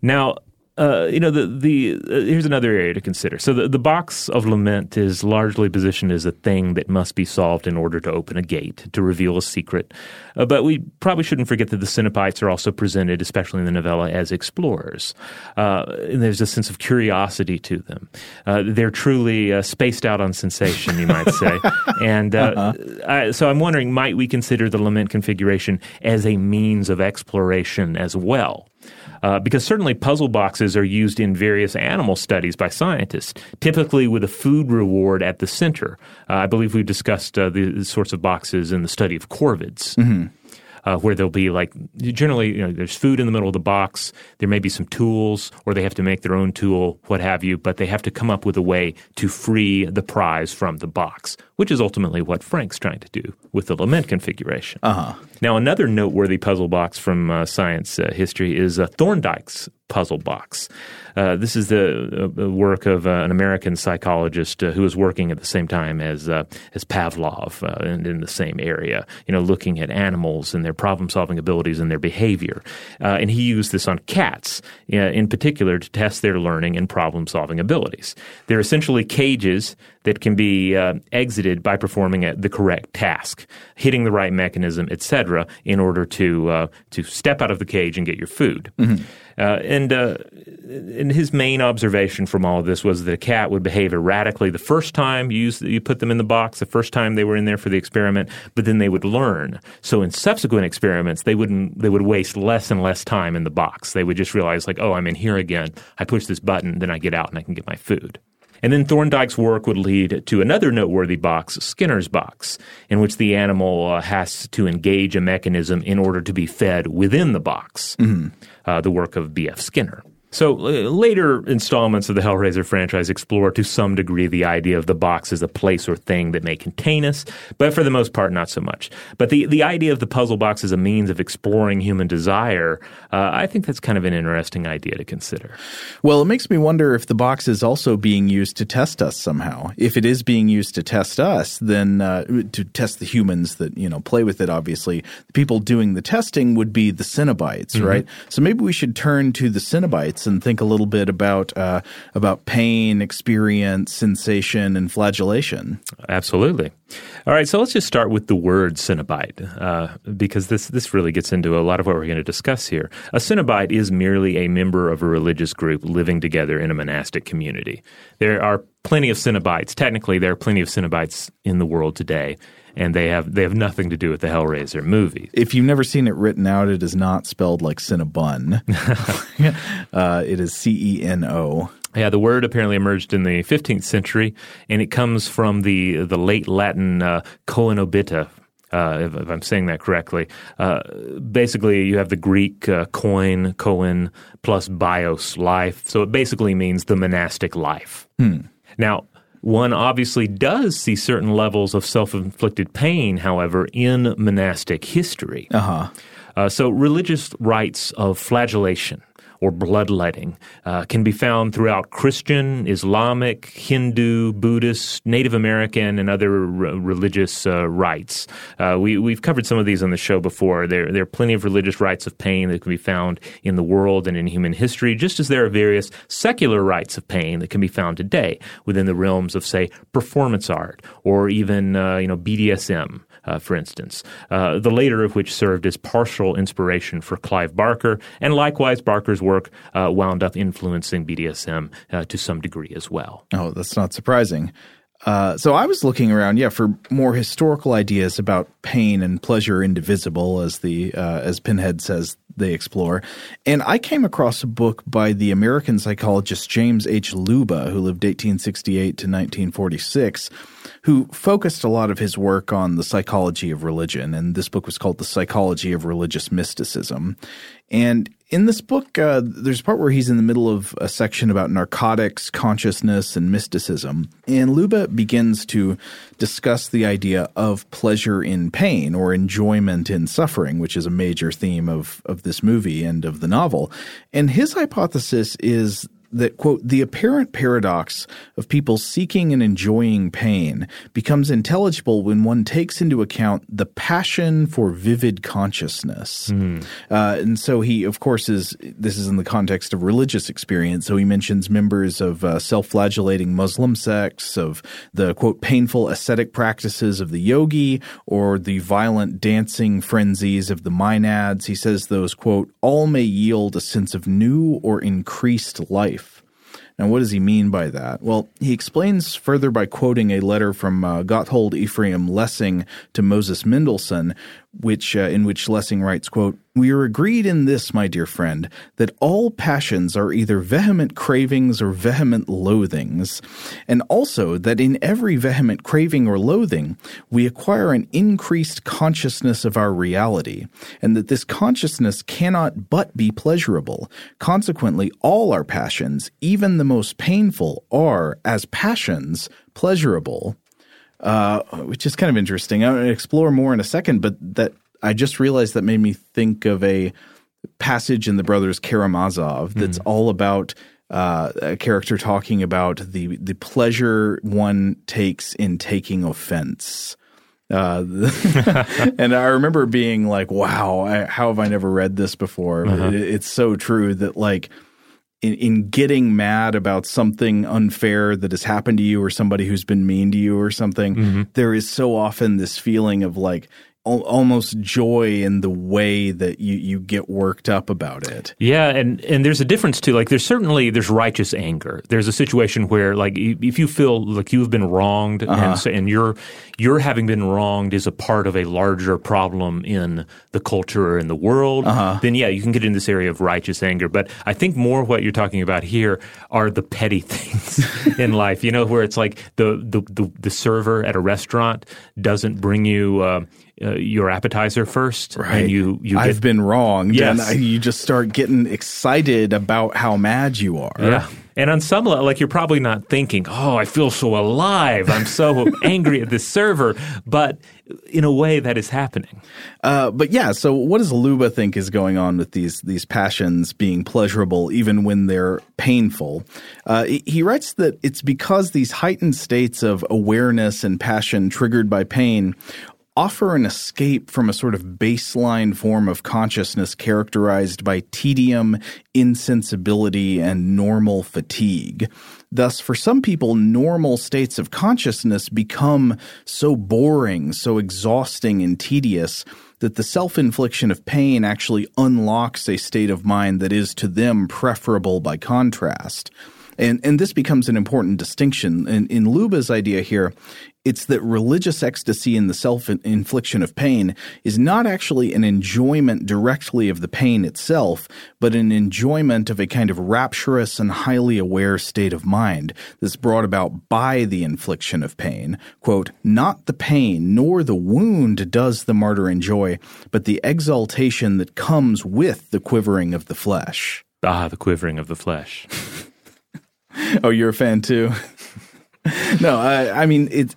[SPEAKER 5] Now. Uh, you know the the uh, here's another area to consider. So the, the box of lament is largely positioned as a thing that must be solved in order to open a gate to reveal a secret. Uh, but we probably shouldn't forget that the Cenobites are also presented, especially in the novella, as explorers. Uh, and there's a sense of curiosity to them. Uh, they're truly uh, spaced out on sensation, you might say. and uh, I, so I'm wondering, might we consider the lament configuration as a means of exploration as well? Uh, because certainly puzzle boxes are used in various animal studies by scientists, typically with a food reward at the center. Uh, I believe we've discussed uh, the, the sorts of boxes in the study of corvids. Uh, where there'll be like generally you know, there's food in the middle of the box there may be some tools or they have to make their own tool what have you but they have to come up with a way to free the prize from the box which is ultimately what frank's trying to do with the lament configuration uh-huh. Now another noteworthy puzzle box from uh, science uh, history is uh, thorndike's puzzle box uh, this is the uh, work of uh, an American psychologist uh, who was working at the same time as uh, as Pavlov uh, and in the same area. You know, looking at animals and their problem solving abilities and their behavior. Uh, and he used this on cats uh, in particular to test their learning and problem solving abilities. They're essentially cages that can be uh, exited by performing a, the correct task, hitting the right mechanism, etc., in order to uh, to step out of the cage and get your food. Uh, and uh, and his main observation from all of this was that a cat would behave erratically the first time you use, you put them in the box, the first time they were in there for the experiment, but then they would learn. So in subsequent experiments, they wouldn't they would waste less and less time in the box. They would just realize like, oh, I'm in here again. I push this button, then I get out and I can get my food. And then Thorndike's work would lead to another noteworthy box, Skinner's box, in which the animal uh, has to engage a mechanism in order to be fed within the box. Uh, the work of B.F. Skinner. So uh, later installments of the Hellraiser franchise explore to some degree the idea of the box as a place or thing that may contain us, but for the most part, not so much. But the, the idea of the puzzle box as a means of exploring human desire, uh, I think that's kind of an interesting idea to consider.
[SPEAKER 2] Well, it makes me wonder if the box is also being used to test us somehow. If it is being used to test us, then uh, to test the humans that you know play with it. Obviously, the people doing the testing would be the Cenobites, right? So maybe we should turn to the Cenobites and think a little bit about uh, about pain, experience, sensation, and flagellation.
[SPEAKER 5] Absolutely. All right, so let's just start with the word Cenobite, uh, because this, this really gets into a lot of what we're going to discuss here. A Cenobite is merely a member of a religious group living together in a monastic community. There are plenty of Cenobites. Technically, there are plenty of Cenobites in the world today, and they have they have nothing to do with the Hellraiser movie.
[SPEAKER 2] If you've never seen it written out, it is not spelled like Cinnabon. uh, it is C E N O.
[SPEAKER 5] Yeah, the word apparently emerged in the 15th century, and it comes from the the late Latin uh, coenobita. Uh, if, if I'm saying that correctly, uh, basically you have the Greek uh, coin, coin, plus bios, life. So it basically means the monastic life. Now, one obviously does see certain levels of self inflicted pain, however, in monastic history.
[SPEAKER 2] Uh huh.
[SPEAKER 5] Uh, so, religious rites of flagellation or bloodletting uh, can be found throughout Christian, Islamic, Hindu, Buddhist, Native American, and other re- religious uh, rites. Uh, we, we've covered some of these on the show before. There, there are plenty of religious rites of pain that can be found in the world and in human history, just as there are various secular rites of pain that can be found today within the realms of, say, performance art or even uh, you know BDSM uh, for instance, uh, the later of which served as partial inspiration for Clive Barker, and likewise, Barker's work uh, wound up influencing BDSM uh, to some degree as well.
[SPEAKER 2] Oh, that's not surprising. Uh, so I was looking around, yeah, for more historical ideas about pain and pleasure indivisible, as the uh, as Pinhead says they explore, and I came across a book by the American psychologist James H. Leuba, who lived 1868 to 1946, who focused a lot of his work on the psychology of religion, and this book was called "The Psychology of Religious Mysticism," and in this book, uh, there's a part where he's in the middle of a section about narcotics, consciousness, and mysticism. And Leuba begins to discuss the idea of pleasure in pain or enjoyment in suffering, which is a major theme of, of this movie and of the novel. And his hypothesis is that, quote, the apparent paradox of people seeking and enjoying pain becomes intelligible when one takes into account the passion for vivid consciousness. Mm. Uh, and so he, of course, is this is in the context of religious experience. So he mentions members of uh, self flagellating Muslim sects, of the, quote, painful ascetic practices of the yogi, or the violent dancing frenzies of the maenads. He says those, quote, all may yield a sense of new or increased life. Now, what does he mean by that? Well, he explains further by quoting a letter from uh, Gotthold Ephraim Lessing to Moses Mendelssohn, which uh, in which Lessing writes, quote, "We are agreed in this, my dear friend, that all passions are either vehement cravings or vehement loathings, and also that in every vehement craving or loathing we acquire an increased consciousness of our reality, and that this consciousness cannot but be pleasurable. Consequently, all our passions, even the most painful, are as passions pleasurable." Uh, which is kind of interesting. I'm going to explore more in a second, but that I just realized that made me think of a passage in the Brothers Karamazov that's mm. all about uh, a character talking about the the pleasure one takes in taking offense. Uh, and I remember being like, "Wow, I, how have I never read this before?" Uh-huh. It, it's so true that like in, in getting mad about something unfair that has happened to you or somebody who's been mean to you or something, mm-hmm. there is so often this feeling of like, almost joy in the way that you, you get worked up about it.
[SPEAKER 5] Yeah, and and there's a difference too. Like there's certainly there's righteous anger. There's a situation where like if you feel like you've been wronged uh-huh. and, and you're you're having been wronged is a part of a larger problem in the culture or in the world, uh-huh. then yeah, you can get in this area of righteous anger. But I think more what you're talking about here are the petty things in life. You know, where it's like the the the, the server at a restaurant doesn't bring you. Uh, uh, your appetizer first,
[SPEAKER 2] right?
[SPEAKER 5] And you, you
[SPEAKER 2] get, I've been wrong. yes. and you just start getting excited about how mad you are.
[SPEAKER 5] Yeah, and on some level, like you're probably not thinking, "Oh, I feel so alive. I'm so angry at this server," but in a way, that is happening.
[SPEAKER 2] Uh, but yeah, so what does Leuba think is going on with these these passions being pleasurable even when they're painful? Uh, he writes that it's because these heightened states of awareness and passion triggered by pain offer an escape from a sort of baseline form of consciousness characterized by tedium, insensibility, and normal fatigue. Thus, for some people, normal states of consciousness become so boring, so exhausting and tedious that the self infliction of pain actually unlocks a state of mind that is to them preferable by contrast. And, and this becomes an important distinction. In, in Leuba's idea here it's that religious ecstasy in the self infliction of pain is not actually an enjoyment directly of the pain itself, but an enjoyment of a kind of rapturous and highly aware state of mind that's brought about by the infliction of pain. Quote, not the pain nor the wound does the martyr enjoy, but the exaltation that comes with the quivering of the flesh.
[SPEAKER 5] Ah, the quivering of the flesh.
[SPEAKER 2] oh, you're a fan too? no, I, I mean, it's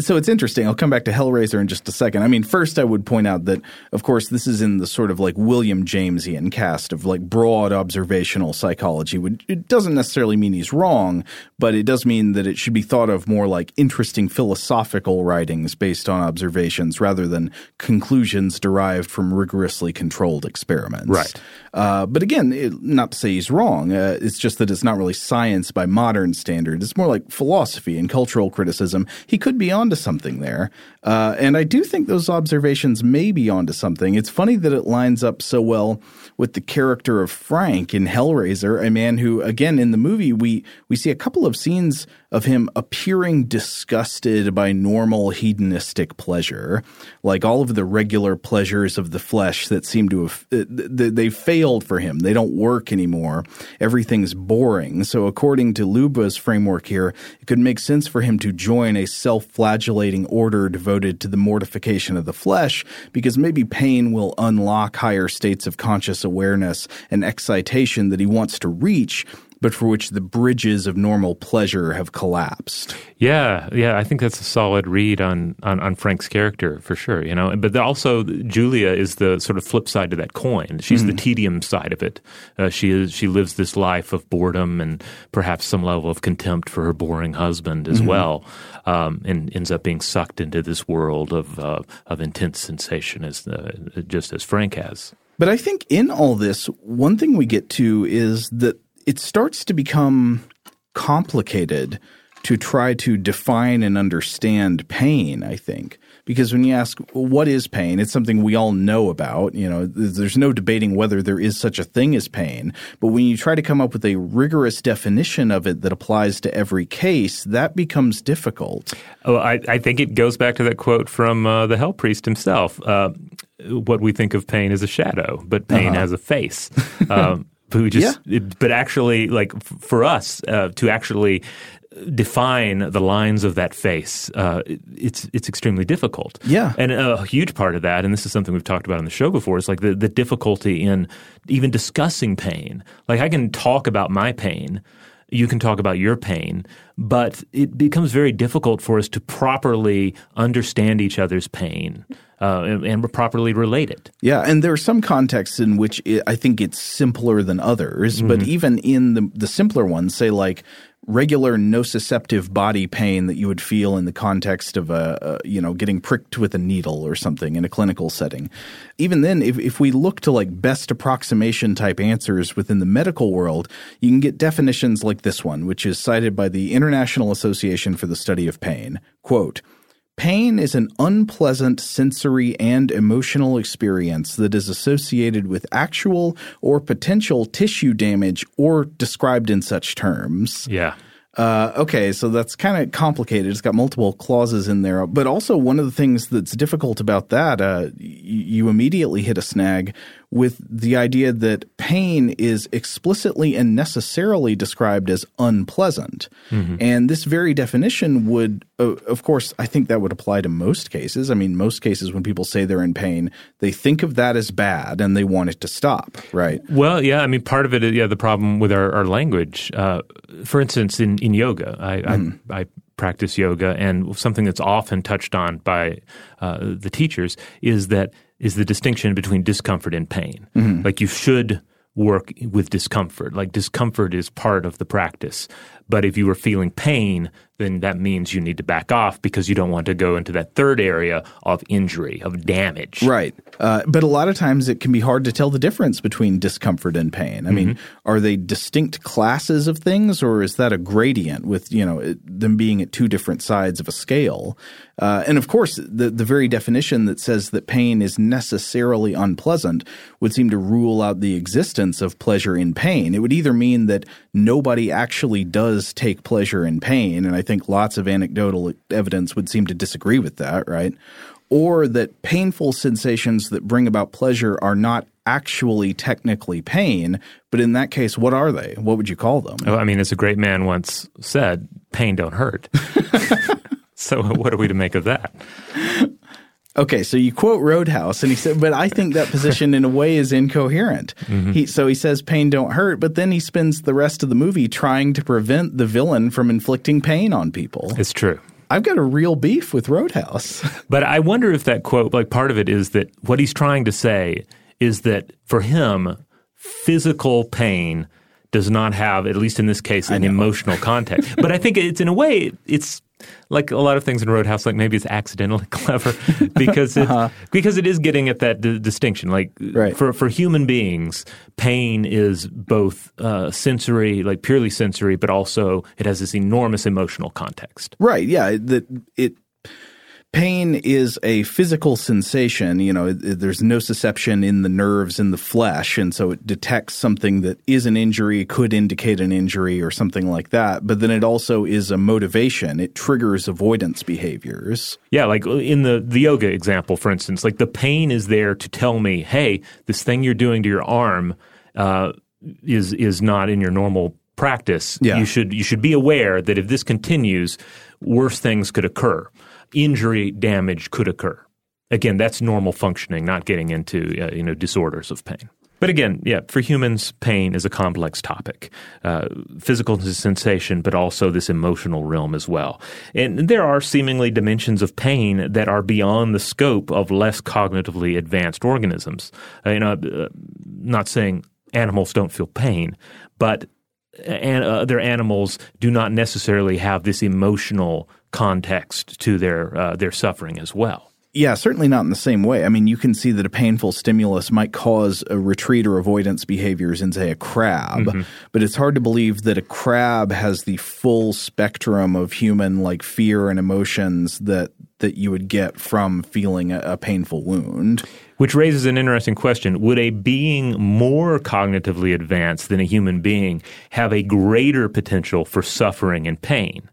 [SPEAKER 2] so it's interesting. I'll come back to Hellraiser in just a second. I mean, first I would point out that, of course, this is in the sort of like William Jamesian cast of like broad observational psychology. It doesn't necessarily mean he's wrong, but it does mean that it should be thought of more like interesting philosophical writings based on observations rather than conclusions derived from rigorously controlled experiments.
[SPEAKER 5] Right.
[SPEAKER 2] Uh, but again, it, not to say he's wrong. Uh, it's just that it's not really science by modern standards. It's more like philosophy and cultural criticism. He could be onto something there. Uh, and I do think those observations may be onto something. It's funny that it lines up so well with the character of Frank in Hellraiser, a man who, again, in the movie, we, we see a couple of scenes of him appearing disgusted by normal hedonistic pleasure, like all of the regular pleasures of the flesh that seem to have, they failed for him. They don't work anymore. Everything's boring. So according to Leuba's framework here, it could make sense for him to join a self-flagellating order devoted to the mortification of the flesh, because maybe pain will unlock higher states of conscious awareness and excitation that he wants to reach but for which the bridges of normal pleasure have collapsed.
[SPEAKER 5] Yeah, yeah, I think that's a solid read on, on, on Frank's character for sure. You know, but also Julia is the sort of flip side to that coin. She's mm-hmm. the tedium side of it. Uh, she is she lives this life of boredom and perhaps some level of contempt for her boring husband as mm-hmm. well, um, and ends up being sucked into this world of uh, of intense sensation as uh, just as Frank has.
[SPEAKER 2] But I think in all this, one thing we get to is that it starts to become complicated to try to define and understand pain, I think. Because when you ask, well, what is pain? It's something we all know about. You know, there's no debating whether there is such a thing as pain. But when you try to come up with a rigorous definition of it that applies to every case, that becomes difficult.
[SPEAKER 5] Oh, I, I think it goes back to that quote from uh, the Hell Priest himself. Uh, what we think of pain is a shadow, but pain uh-huh. has a face. Um, who just yeah. but actually like for us uh, to actually define the lines of that face uh, it's it's extremely difficult.
[SPEAKER 2] Yeah.
[SPEAKER 5] And a huge part of that and this is something we've talked about on the show before is like the, the difficulty in even discussing pain. Like i can talk about my pain you can talk about your pain, but it becomes very difficult for us to properly understand each other's pain uh, and, and, properly relate it.
[SPEAKER 2] Yeah, and there are some contexts in which it, I think it's simpler than others, mm-hmm. but even in the, the simpler ones, say like regular nociceptive body pain that you would feel in the context of a, a, you know getting pricked with a needle or something in a clinical setting even then if, if we look to like best approximation type answers within the medical world you can get definitions like this one which is cited by the international association for the study of pain quote Pain is an unpleasant sensory and emotional experience that is associated with actual or potential tissue damage or described in such terms.
[SPEAKER 5] Yeah.
[SPEAKER 2] Uh, okay, so that's kind of complicated. It's got multiple clauses in there. But also, one of the things that's difficult about that, uh, you immediately hit a snag with the idea that pain is explicitly and necessarily described as unpleasant. Mm-hmm. And this very definition would, uh, of course, I think that would apply to most cases. I mean, most cases when people say they're in pain, they think of that as bad and they want it to stop, right?
[SPEAKER 5] Well, yeah. I mean, part of it, yeah, the problem with our, our language. Uh, for instance, in, in yoga, I, mm-hmm. I, I practice yoga, and something that's often touched on by uh, the teachers is that is the distinction between discomfort and pain. Mm-hmm. Like you should work with discomfort. Like discomfort is part of the practice. But if you were feeling pain, then that means you need to back off because you don't want to go into that third area of injury, of damage.
[SPEAKER 2] Right. Uh, but a lot of times it can be hard to tell the difference between discomfort and pain. I mm-hmm. mean, are they distinct classes of things or is that a gradient with, you know, them being at two different sides of a scale? Uh, and of course, the, the very definition that says that pain is necessarily unpleasant would seem to rule out the existence of pleasure in pain. It would either mean that nobody actually does take pleasure in pain, and I think lots of anecdotal evidence would seem to disagree with that, right? Or that painful sensations that bring about pleasure are not actually technically pain, but in that case, what are they? What would you call them?
[SPEAKER 5] Oh, I mean, as a great man once said, pain don't hurt. So what are we to make of that?
[SPEAKER 2] Okay, so you quote Roadhouse, and he said, but I think that position in a way is incoherent. Mm-hmm. He, so he says pain don't hurt, but then he spends the rest of the movie trying to prevent the villain from inflicting pain on people.
[SPEAKER 5] It's true.
[SPEAKER 2] I've got a real beef with Roadhouse.
[SPEAKER 5] But I wonder if that quote, like part of it is that what he's trying to say is that for him, physical pain does not have, at least in this case, an emotional context. but I think it's in a way, it's like a lot of things in Roadhouse, like maybe it's accidentally clever because it, because it is getting at that d- distinction. Like
[SPEAKER 2] Right.
[SPEAKER 5] for for human beings, pain is both uh, sensory, like purely sensory, but also it has this enormous emotional context.
[SPEAKER 2] Right. Yeah. That it. Pain is a physical sensation. You know, it- there's nociception in the nerves in the flesh, and so it detects something that is an injury, could indicate an injury, or something like that. But then it also is a motivation. It triggers avoidance behaviors.
[SPEAKER 5] Yeah, like in the the yoga example, for instance, like the pain is there to tell me, hey, this thing you're doing to your arm uh, is is not in your normal practice.
[SPEAKER 2] Yeah.
[SPEAKER 5] You should you should be aware that if this continues, worse things could occur. Injury, damage could occur. Again, that's normal functioning, not getting into uh, you know disorders of pain. But again, yeah, for humans, pain is a complex topic. Uh, physical sensation, but also this emotional realm as well. And there are seemingly dimensions of pain that are beyond the scope of less cognitively advanced organisms. Uh, you know, uh, not saying animals don't feel pain, but and other animals do not necessarily have this emotional context to their uh, their suffering as well.
[SPEAKER 2] Yeah, certainly not in the same way. I mean, you can see that a painful stimulus might cause a retreat or avoidance behaviors in, say, a crab, but it's hard to believe that a crab has the full spectrum of human like fear and emotions that that you would get from feeling a, a painful wound.
[SPEAKER 5] Which raises an interesting question. Would a being more cognitively advanced than a human being have a greater potential for suffering and pain?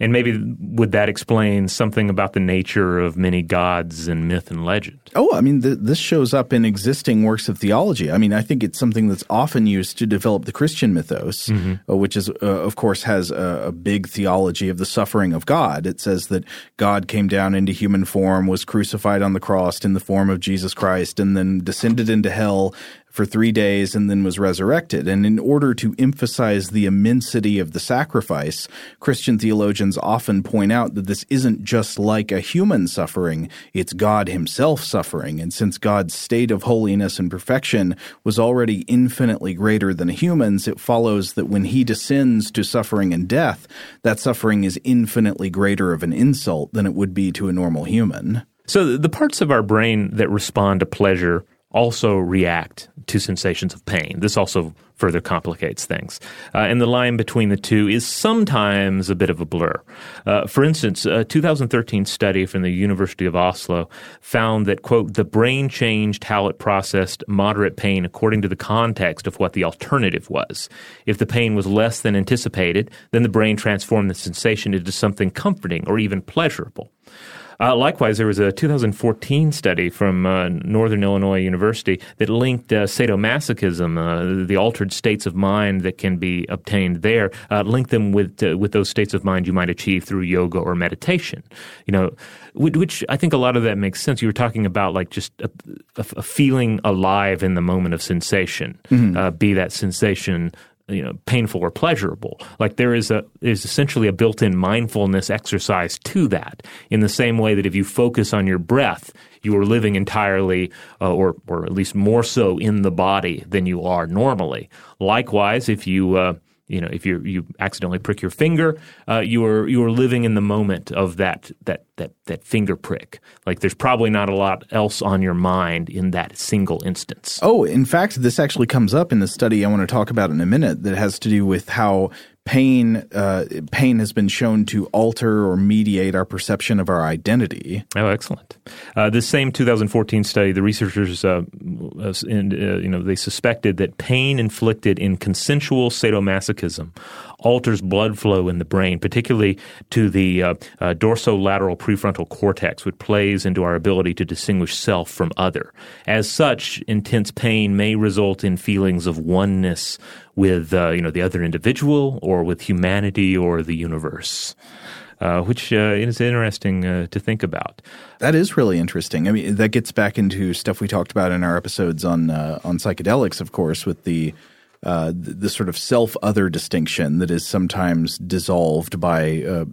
[SPEAKER 5] And maybe would that explain something about the nature of many gods in myth and legend?
[SPEAKER 2] Oh, I mean, th- this shows up in existing works of theology. I mean, I think it's something that's often used to develop the Christian mythos, uh, which is, uh, of course, has a, a big theology of the suffering of God. It says that God came down into human form, was crucified on the cross in the form of Jesus Christ, and then descended into hell for three days and then was resurrected. And in order to emphasize the immensity of the sacrifice, Christian theologians often point out that this isn't just like a human suffering, it's God himself suffering. And since God's state of holiness and perfection was already infinitely greater than a human's, it follows that when he descends to suffering and death, that suffering is infinitely greater of an insult than it would be to a normal human.
[SPEAKER 5] So the parts of our brain that respond to pleasure also react to sensations of pain. This also further complicates things. Uh, and the line between the two is sometimes a bit of a blur. Uh, for instance, a 2013 study from the University of Oslo found that, quote, the brain changed how it processed moderate pain according to the context of what the alternative was. If the pain was less than anticipated, then the brain transformed the sensation into something comforting or even pleasurable. Uh, likewise, there was a 2014 study from uh, Northern Illinois University that linked uh, sadomasochism, uh, the altered states of mind that can be obtained there, uh, linked them with uh, with those states of mind you might achieve through yoga or meditation. You know, which, which I think a lot of that makes sense. You were talking about like just a, a, a feeling alive in the moment of sensation, uh, be that sensation you know painful or pleasurable. Like there is a is essentially a built-in mindfulness exercise to that in the same way that if you focus on your breath you are living entirely uh, or or at least more so in the body than you are normally. Likewise if you uh, you know if you you accidentally prick your finger uh, you are you are living in the moment of that that that that finger prick. Like there's probably not a lot else on your mind in that single instance.
[SPEAKER 2] Oh, in fact, this actually comes up in the study I want to talk about in a minute that has to do with how pain uh, pain has been shown to alter or mediate our perception of our identity.
[SPEAKER 5] Oh, excellent! Uh, this same 2014 study, the researchers, uh, uh, in, uh, you know, they suspected that pain inflicted in consensual sadomasochism alters blood flow in the brain, particularly to the uh, uh, dorsolateral prefrontal cortex, which plays into our ability to distinguish self from other. As such, intense pain may result in feelings of oneness with, uh, you know, the other individual or with humanity or the universe. Uh, which uh, is interesting uh, to think about.
[SPEAKER 2] That is really interesting. I mean, that gets back into stuff we talked about in our episodes on uh, on psychedelics, of course, with the uh, the, the sort of self other distinction that is sometimes dissolved by uh,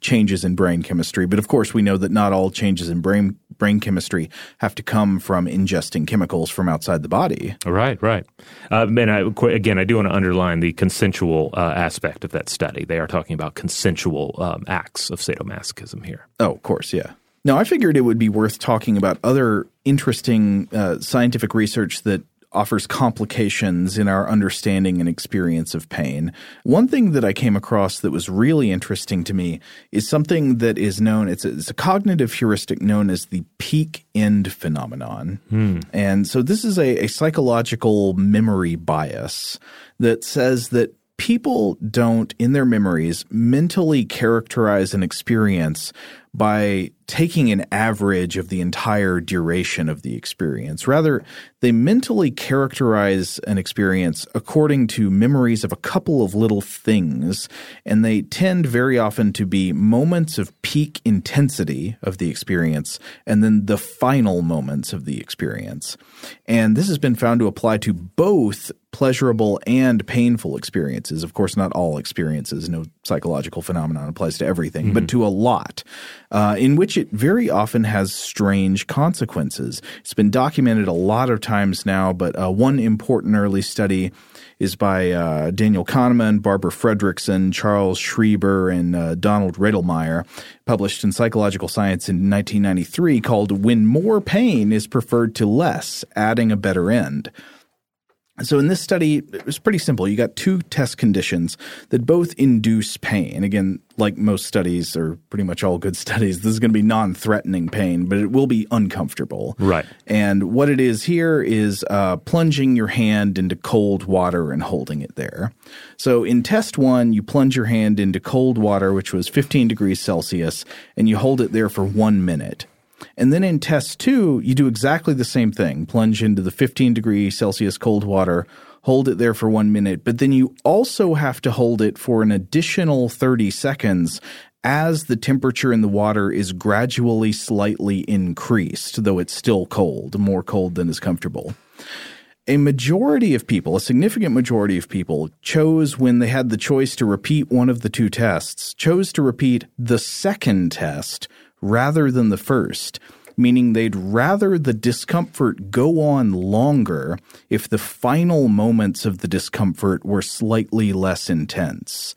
[SPEAKER 2] changes in brain chemistry. But of course, we know that not all changes in brain brain chemistry have to come from ingesting chemicals from outside the body.
[SPEAKER 5] Right, right. Um, and I, again, I do want to underline the consensual uh, aspect of that study. They are talking about consensual um, acts of sadomasochism here.
[SPEAKER 2] Oh, of course, yeah. Now, I figured it would be worth talking about other interesting uh, scientific research that offers complications in our understanding and experience of pain. One thing that I came across that was really interesting to me is something that is known, it's a, it's a cognitive heuristic known as the peak end phenomenon. Hmm. And so this is a, a psychological memory bias that says that people don't, in their memories, mentally characterize an experience by taking an average of the entire duration of the experience. Rather, they mentally characterize an experience according to memories of a couple of little things, and they tend very often to be moments of peak intensity of the experience and then the final moments of the experience. And this has been found to apply to both pleasurable and painful experiences. Of course, not all experiences. No psychological phenomenon applies to everything, but mm-hmm. to a lot, uh, in which it very often has strange consequences. It's been documented a lot of times now, but uh, one important early study is by uh, Daniel Kahneman, Barbara Fredrickson, Charles Schreiber, and uh, Donald Redelmeier, published in Psychological Science in 1993, called When More Pain is Preferred to Less, Adding a Better End. So in this study, it was pretty simple. You got two test conditions that both induce pain. Again, like most studies, or pretty much all good studies, this is going to be non-threatening pain, but it will be uncomfortable.
[SPEAKER 5] Right.
[SPEAKER 2] And what it is here is uh, plunging your hand into cold water and holding it there. So in test one, you plunge your hand into cold water, which was 15 degrees Celsius, and you hold it there for one minute. And then in test two, you do exactly the same thing. Plunge into the 15 degree Celsius cold water, hold it there for one minute, but then you also have to hold it for an additional 30 seconds as the temperature in the water is gradually slightly increased, though it's still cold, more cold than is comfortable. A majority of people, a significant majority of people, chose when they had the choice to repeat one of the two tests, chose to repeat the second test rather than the first, meaning they'd rather the discomfort go on longer if the final moments of the discomfort were slightly less intense.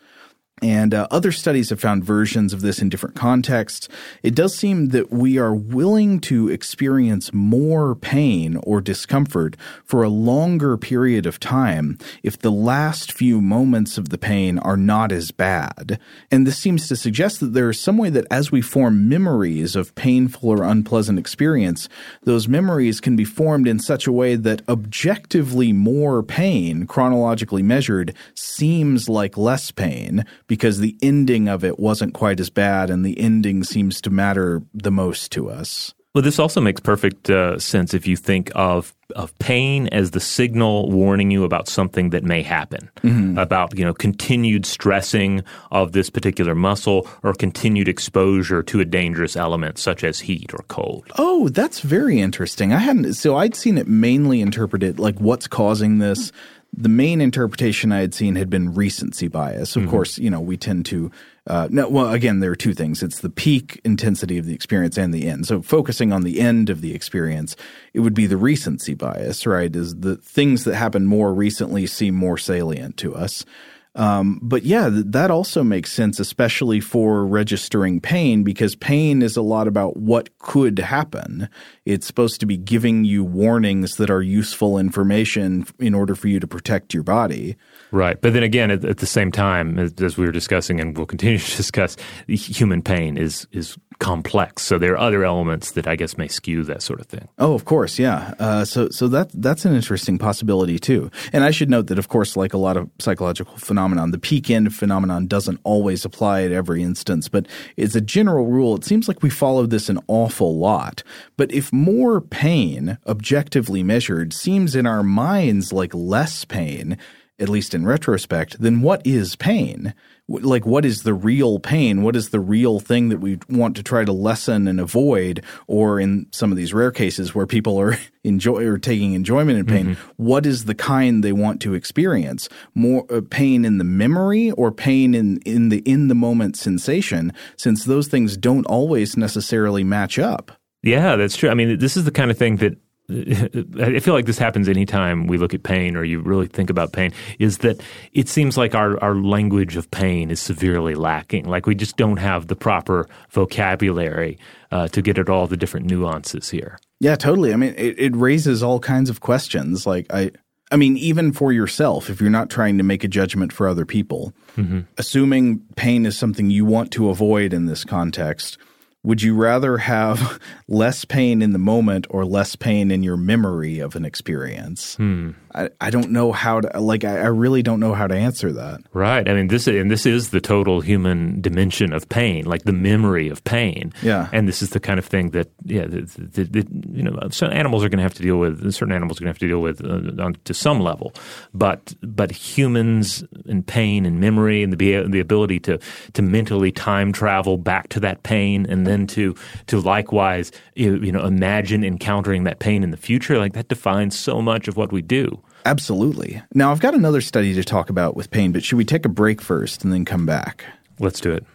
[SPEAKER 2] And uh, other studies have found versions of this in different contexts. It does seem that we are willing to experience more pain or discomfort for a longer period of time if the last few moments of the pain are not as bad. And this seems to suggest that there is some way that as we form memories of painful or unpleasant experience, those memories can be formed in such a way that objectively more pain, chronologically measured, seems like less pain because the ending of it wasn't quite as bad and the ending seems to matter the most to us.
[SPEAKER 5] Well, this also makes perfect uh, sense if you think of of pain as the signal warning you about something that may happen, about you know continued stressing of this particular muscle or continued exposure to a dangerous element such as heat or cold.
[SPEAKER 2] Oh, that's very interesting. I hadn't so I'd seen it mainly interpreted like what's causing this. The main interpretation I had seen had been recency bias. Of course, you know, we tend to uh, no, well, again, there are two things. It's the peak intensity of the experience and the end. So focusing on the end of the experience, it would be the recency bias, right? Is the things that happen more recently seem more salient to us. Um, but yeah, th- that also makes sense, especially for registering pain, because pain is a lot about what could happen. It's supposed to be giving you warnings that are useful information in order for you to protect your body.
[SPEAKER 5] Right. But then again, at, at the same time, as, we were discussing and we'll continue to discuss, human pain is is complex. So there are other elements that I guess may skew that sort of thing.
[SPEAKER 2] Oh, of course, yeah. Uh, so, so that that's an interesting possibility too. And I should note that, of course, like a lot of psychological phenomenon, the peak end phenomenon doesn't always apply at every instance. But as a general rule, it seems like we follow this an awful lot. But if more pain, objectively measured, seems in our minds like less pain, at least in retrospect, then what is pain? Like, what is the real pain? What is the real thing that we want to try to lessen and avoid? Or in some of these rare cases where people are enjoy or taking enjoyment in pain, what is the kind they want to experience? More uh, pain in the memory or pain in in the in the moment sensation? Since those things don't always necessarily match up.
[SPEAKER 5] Yeah, that's true. I mean, this is the kind of thing that I feel like this happens anytime we look at pain or you really think about pain, is that it seems like our, our language of pain is severely lacking. Like we just don't have the proper vocabulary uh, to get at all the different nuances here.
[SPEAKER 2] Yeah, totally. I mean, it, it raises all kinds of questions. Like I, I mean, even for yourself, if you're not trying to make a judgment for other people, assuming pain is something you want to avoid in this context, would you rather have less pain in the moment or less pain in your memory of an experience? I, I don't know how to like. I, I really don't know how to answer that.
[SPEAKER 5] Right. I mean, this and this is the total human dimension of pain, like the memory of pain.
[SPEAKER 2] Yeah.
[SPEAKER 5] And this is the kind of thing that, yeah, that, that, that, you know, some animals are going to have to deal with. Certain animals are going to have to deal with uh, on, to some level, but but humans and pain and memory and the the ability to to mentally time travel back to that pain and then to to likewise you know imagine encountering that pain in the future, like that defines so much of what we do.
[SPEAKER 2] Absolutely. Now, I've got another study to talk about with pain, but should we take a break first and then come back?
[SPEAKER 5] Let's do it.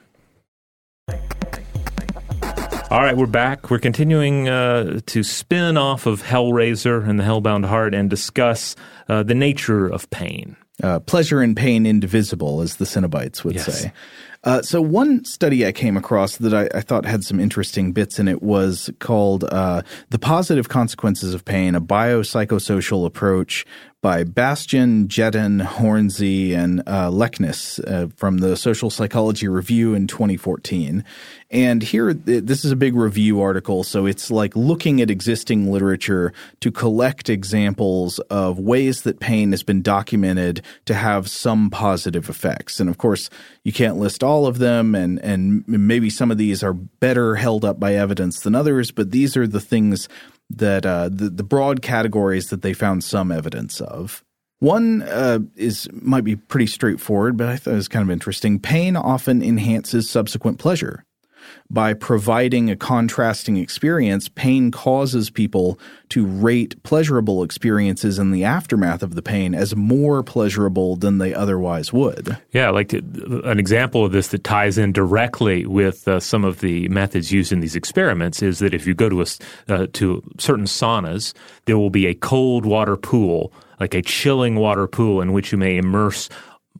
[SPEAKER 5] All right, we're back. We're continuing uh, to spin off of Hellraiser and the Hellbound Heart and discuss uh, the nature of pain.
[SPEAKER 2] Uh, pleasure and pain indivisible, as the Cenobites would
[SPEAKER 5] Yes.
[SPEAKER 2] say. Uh, so one study I came across that I, I thought had some interesting bits in it was called uh, "The Positive Consequences of Pain: A Biopsychosocial Approach" by Bastian, Jetten, Hornsey, and uh, uh, from the Social Psychology Review in 2014. And here, this is a big review article, so it's like looking at existing literature to collect examples of ways that pain has been documented to have some positive effects. And of course, you can't list all of them, and and maybe some of these are better held up by evidence than others. But these are the things that uh, the the broad categories that they found some evidence of. One uh, is might be pretty straightforward, but I thought it was kind of interesting. Pain often enhances subsequent pleasure. By providing a contrasting experience, pain causes people to rate pleasurable experiences in the aftermath of the pain as more pleasurable than they otherwise would.
[SPEAKER 5] Yeah, like to, an example of this that ties in directly with uh, some of the methods used in these experiments is that if you go to a uh, to certain saunas, there will be a cold water pool, like a chilling water pool, in which you may immerse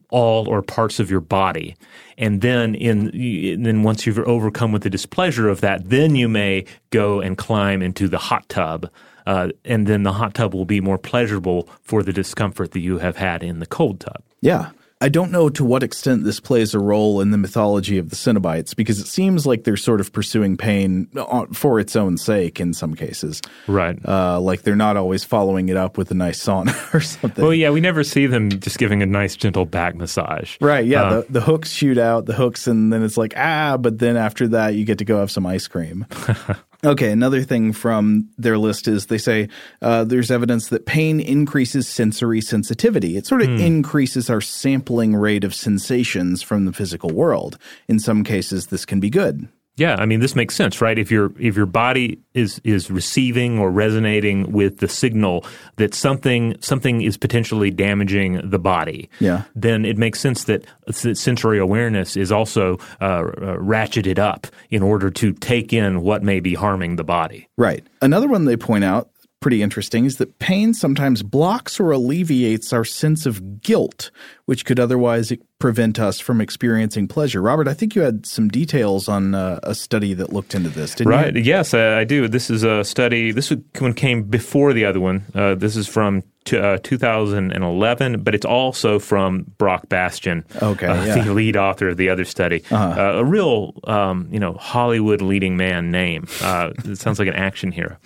[SPEAKER 5] all or parts of your body. And then in then once you've overcome with the displeasure of that, then you may go and climb into the hot tub. Uh, and then the hot tub will be more pleasurable for the discomfort that you have had in the cold tub.
[SPEAKER 2] Yeah. I don't know to what extent this plays a role in the mythology of the Cenobites because it seems like they're sort of pursuing pain for its own sake in some cases.
[SPEAKER 5] Right.
[SPEAKER 2] Uh, like they're not always following it up with a nice sauna or something.
[SPEAKER 5] Well, yeah, we never see them just giving a nice, gentle back massage.
[SPEAKER 2] Right, yeah.
[SPEAKER 5] Uh,
[SPEAKER 2] the, the hooks shoot out, the hooks, and then it's like, ah, but then after that, you get to go have some ice cream. okay, another thing from their list is they say uh, there's evidence that pain increases sensory sensitivity. It sort of increases our sampling rate of sensations from the physical world. In some cases, this can be good.
[SPEAKER 5] Yeah, I mean this makes sense, right? If your if your body is is receiving or resonating with the signal that something something is potentially damaging the body,
[SPEAKER 2] Yeah.
[SPEAKER 5] then it makes sense that s- sensory awareness is also uh, uh, ratcheted up in order to take in what may be harming the body.
[SPEAKER 2] Right. Another one they point out, pretty interesting, is that pain sometimes blocks or alleviates our sense of guilt, which could otherwise prevent us from experiencing pleasure. Robert, I think you had some details on uh, a study that looked into this, didn't
[SPEAKER 5] Right.
[SPEAKER 2] you?
[SPEAKER 5] Yes, I, do. This is a study. This one came before the other one. Uh, this is from t- uh, 2011, but it's also from Brock Bastian,
[SPEAKER 2] Okay,
[SPEAKER 5] uh,
[SPEAKER 2] yeah.
[SPEAKER 5] the lead author of the other study. Uh, a real, um, you know, Hollywood leading man name. Uh, it sounds like an action hero.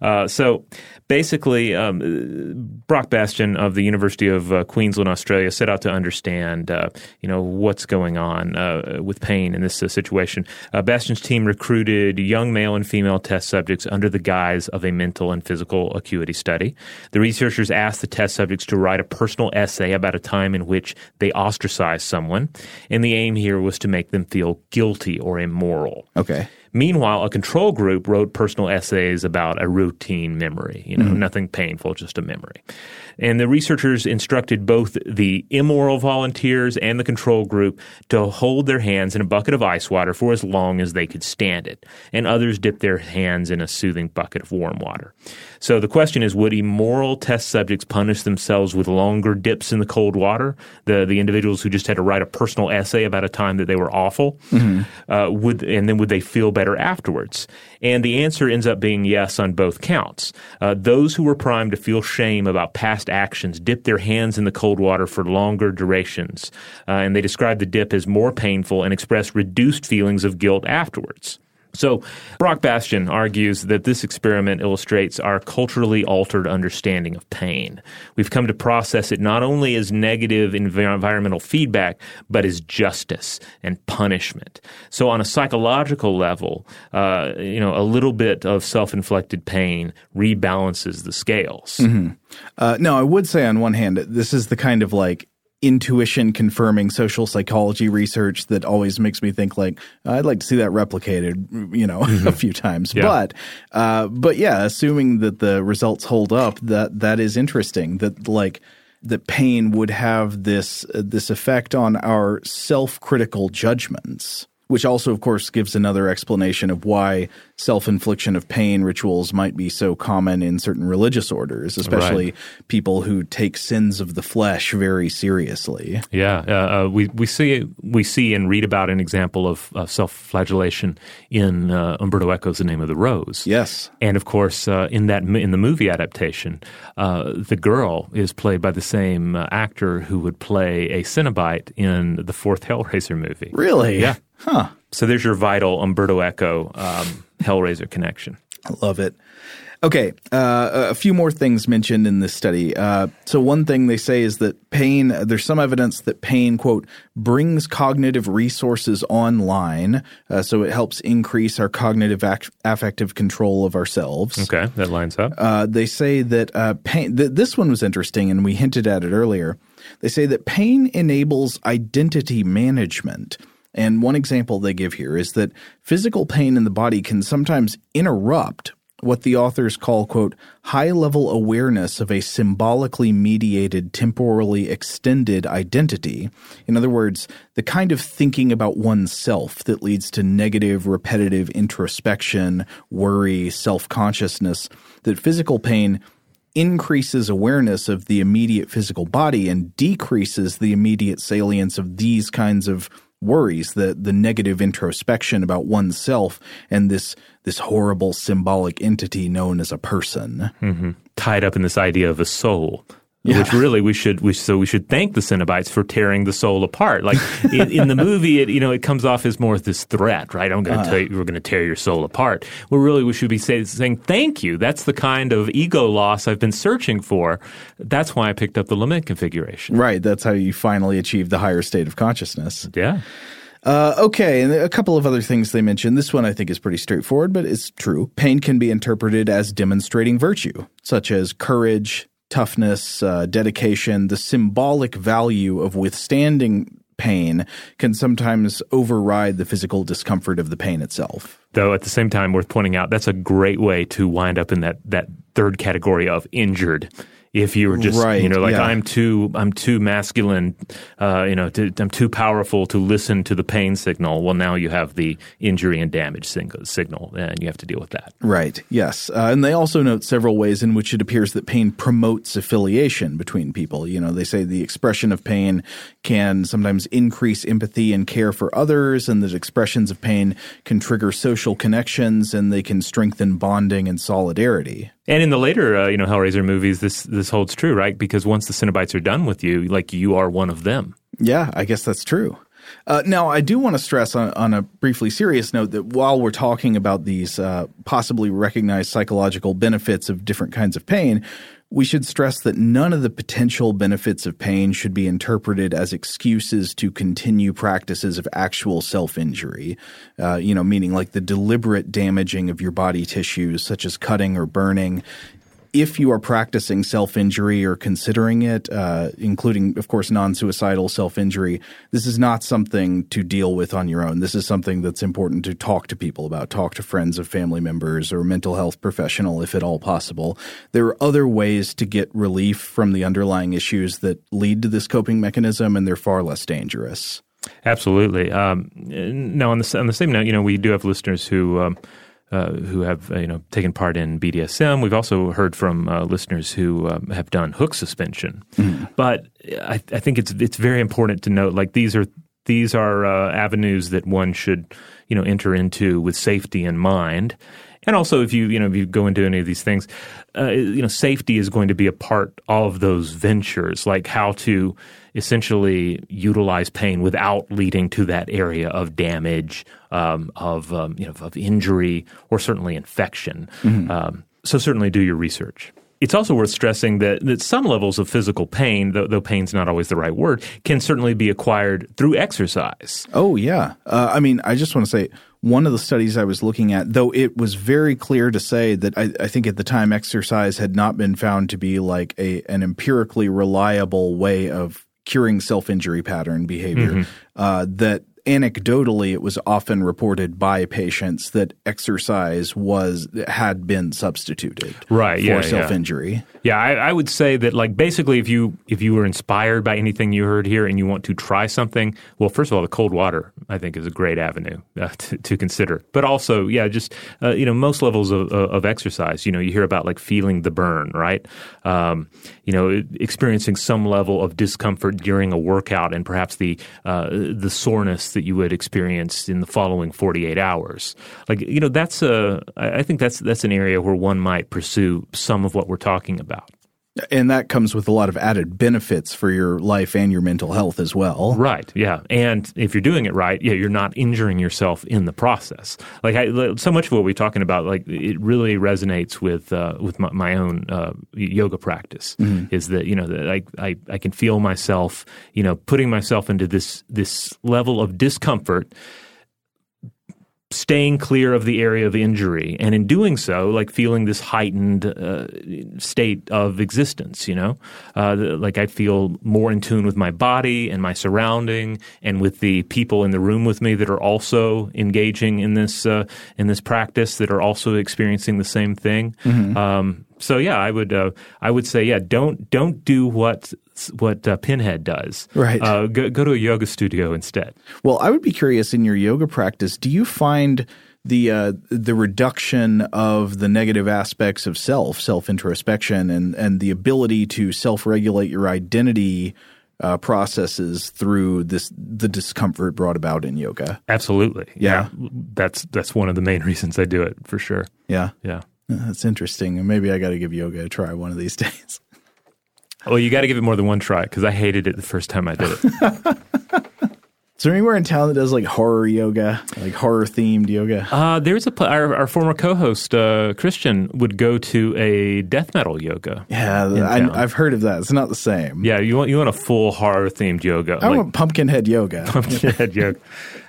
[SPEAKER 5] Uh, so basically, um, Brock Bastian of the University of uh, Queensland, Australia, set out to understand, uh, you know, what's going on uh, with pain in this uh, situation. Uh, Bastian's team recruited young male and female test subjects under the guise of a mental and physical acuity study. The researchers asked the test subjects to write a personal essay about a time in which they ostracized someone, and the aim here was to make them feel guilty or immoral.
[SPEAKER 2] Okay.
[SPEAKER 5] Meanwhile, a control group wrote personal essays about a routine memory, you know, nothing painful, just a memory. And the researchers instructed both the immoral volunteers and the control group to hold their hands in a bucket of ice water for as long as they could stand it. And others dipped their hands in a soothing bucket of warm water. So the question is would immoral test subjects punish themselves with longer dips in the cold water? The, the individuals who just had to write a personal essay about a time that they were awful? Uh, would, and then would they feel better afterwards? And the answer ends up being yes on both counts. Uh, those who were primed to feel shame about past actions dipped their hands in the cold water for longer durations. Uh, and they described the dip as more painful and expressed reduced feelings of guilt afterwards. So, Brock Bastian argues that this experiment illustrates our culturally altered understanding of pain. We've come to process it not only as negative environmental feedback, but as justice and punishment. So, on a psychological level, uh, you know, a little bit of self-inflicted pain rebalances the scales.
[SPEAKER 2] Uh, no, I would say on one hand, this is the kind of like intuition confirming social psychology research that always makes me think like I'd like to see that replicated, you know, a few times.
[SPEAKER 5] Yeah.
[SPEAKER 2] But uh, but yeah, assuming that the results hold up, that that is interesting. That like that pain would have this uh, this effect on our self critical judgments. Which also, of course, gives another explanation of why self infliction of pain rituals might be so common in certain religious orders, especially people who take sins of the flesh very seriously.
[SPEAKER 5] Yeah, uh, uh, we we see we see and read about an example of uh, self-flagellation in uh, Umberto Eco's *The Name of the Rose*.
[SPEAKER 2] Yes.
[SPEAKER 5] and of course, uh, in that in the movie adaptation, uh, the girl is played by the same uh, actor who would play a Cenobite in the fourth Hellraiser movie.
[SPEAKER 2] Really?
[SPEAKER 5] Yeah.
[SPEAKER 2] Huh.
[SPEAKER 5] So there's your vital Umberto Eco um, Hellraiser connection.
[SPEAKER 2] I love it. Okay, uh, a few more things mentioned in this study. Uh, so, one thing they say is that pain, there's some evidence that pain, quote, brings cognitive resources online. Uh, so, it helps increase our cognitive ac- affective control of ourselves.
[SPEAKER 5] Okay, that lines up.
[SPEAKER 2] Uh, they say that uh, pain, th- this one was interesting, and we hinted at it earlier. They say that pain enables identity management. And one example they give here is that physical pain in the body can sometimes interrupt what the authors call, quote, high level awareness of a symbolically mediated, temporally extended identity. In other words, the kind of thinking about oneself that leads to negative, repetitive introspection, worry, self consciousness, that physical pain increases awareness of the immediate physical body and decreases the immediate salience of these kinds of worries the the negative introspection about oneself and this this horrible symbolic entity known as a person mm-hmm.
[SPEAKER 5] tied up in this idea of a soul. Which really we should we so we should thank the Cenobites for tearing the soul apart. Like in, in the movie, it you know it comes off as more of this threat, right? I'm going to tell you we're going to tear your soul apart. Well, really, we should be say, saying thank you. That's the kind of ego loss I've been searching for. That's why I picked up the lament configuration.
[SPEAKER 2] right that's how you finally achieve the higher state of consciousness
[SPEAKER 5] Yeah.
[SPEAKER 2] Uh, okay, and a couple of other things they mentioned. This one I think is pretty straightforward, but it's true. Pain can be interpreted as demonstrating virtue, such as courage, toughness, uh, dedication. The symbolic value of withstanding pain can sometimes override the physical discomfort of the pain itself.
[SPEAKER 5] Though at the same time, worth pointing out that's a great way to wind up in that that third category of injured. If you were just,
[SPEAKER 2] Right,
[SPEAKER 5] you know, like
[SPEAKER 2] yeah.
[SPEAKER 5] I'm too, I'm too masculine, uh, you know, to, I'm too powerful to listen to the pain signal. Well, now you have the injury and damage signal, and you have to deal with that.
[SPEAKER 2] Right, yes. Uh, and they also note several ways in which it appears that pain promotes affiliation between people. You know, they say the expression of pain can sometimes increase empathy and care for others, and that expressions of pain can trigger social connections and they can strengthen bonding and solidarity.
[SPEAKER 5] And in the later, uh, you know, Hellraiser movies, this this holds true, right? Because once the Cenobites are done with you, like you are one of them.
[SPEAKER 2] Yeah, I guess that's true. Uh, now, I do want to stress on, on a briefly serious note that while we're talking about these uh, possibly recognized psychological benefits of different kinds of pain, we should stress that none of the potential benefits of pain should be interpreted as excuses to continue practices of actual self injury. Uh, you know, meaning like the deliberate damaging of your body tissues, such as cutting or burning, if you are practicing self injury or considering it, uh, including, of course, non suicidal self injury, this is not something to deal with on your own. This is something that's important to talk to people about, talk to friends of family members or mental health professional if at all possible. There are other ways to get relief from the underlying issues that lead to this coping mechanism, and they're far less dangerous.
[SPEAKER 5] Absolutely. Um, now, on the, on the same note, you know, we do have listeners who. Um, uh, who have uh, you know taken part in BDSM. We've also heard from uh, listeners who um, have done hook suspension. Mm. But I, I, think it's it's very important to note like these are these are uh, avenues that one should you know enter into with safety in mind. And also, if you you know if you go into any of these things, uh, you know safety is going to be a part of those ventures, like how to essentially utilize pain without leading to that area of damage, um, of um, you know of injury, or certainly infection. Mm-hmm. Um, so certainly do your research. It's also worth stressing that, that some levels of physical pain, though, though pain's not always the right word, can certainly be acquired through exercise.
[SPEAKER 2] Oh, yeah. Uh, I mean, I just want to say one of the studies I was looking at, though it was very clear to say that I, I, think at the time exercise had not been found to be like a an empirically reliable way of curing self injury pattern behavior, mm-hmm. uh, that anecdotally, it was often reported by patients that exercise was had been substituted
[SPEAKER 5] right,
[SPEAKER 2] for
[SPEAKER 5] yeah,
[SPEAKER 2] self injury.
[SPEAKER 5] Yeah, yeah I, I, would say that like basically, if you if you were inspired by anything you heard here and you want to try something, well, first of all, the cold water I think is a great avenue uh, to, to, consider. But also, yeah, just uh, you know, most levels of, of, exercise. You know, you hear about like feeling the burn, right? Um, you know, experiencing some level of discomfort during a workout and perhaps the uh, the soreness that you would experience in the following 48 hours. Like, you know, that's a, I think that's, that's an area where one might pursue some of what we're talking about.
[SPEAKER 2] And that comes with a lot of added benefits for your life and your mental health as well.
[SPEAKER 5] Right. Yeah. And if you're doing it right, yeah, you're not injuring yourself in the process. Like I, so much of what we're talking about, like it really resonates with uh, with my, my own uh, yoga practice. Mm-hmm. Is that you know that I, I I can feel myself, you know, putting myself into this this level of discomfort staying clear of the area of injury and in doing so like feeling this heightened uh, state of existence you know uh, like i feel more in tune with my body and my surrounding and with the people in the room with me that are also engaging in this uh, in this practice that are also experiencing the same thing mm-hmm. um, so yeah, I would uh, I would say yeah, don't don't do what what uh, Pinhead does.
[SPEAKER 2] Right.
[SPEAKER 5] Uh, go, go to a yoga studio instead.
[SPEAKER 2] Well, I would be curious in your yoga practice. Do you find the uh, the reduction of the negative aspects of self, self introspection, and and the ability to self regulate your identity uh, processes through this the discomfort brought about in yoga.
[SPEAKER 5] Absolutely,
[SPEAKER 2] yeah.
[SPEAKER 5] yeah. That's that's one of the main reasons I do it for sure.
[SPEAKER 2] Yeah,
[SPEAKER 5] yeah.
[SPEAKER 2] That's interesting. Maybe I got to give yoga a try one of these days.
[SPEAKER 5] Well, you got to give it more than one try because I hated it the first time I did it.
[SPEAKER 2] Is there anywhere in town that does like horror yoga, like horror themed yoga?
[SPEAKER 5] Uh, there's a our, our former co-host uh, Christian would go to a death metal yoga.
[SPEAKER 2] Yeah, I, have heard of that. It's not the same.
[SPEAKER 5] Yeah, you want you want a full horror themed yoga.
[SPEAKER 2] I like, want pumpkinhead yoga.
[SPEAKER 5] Pumpkinhead yoga.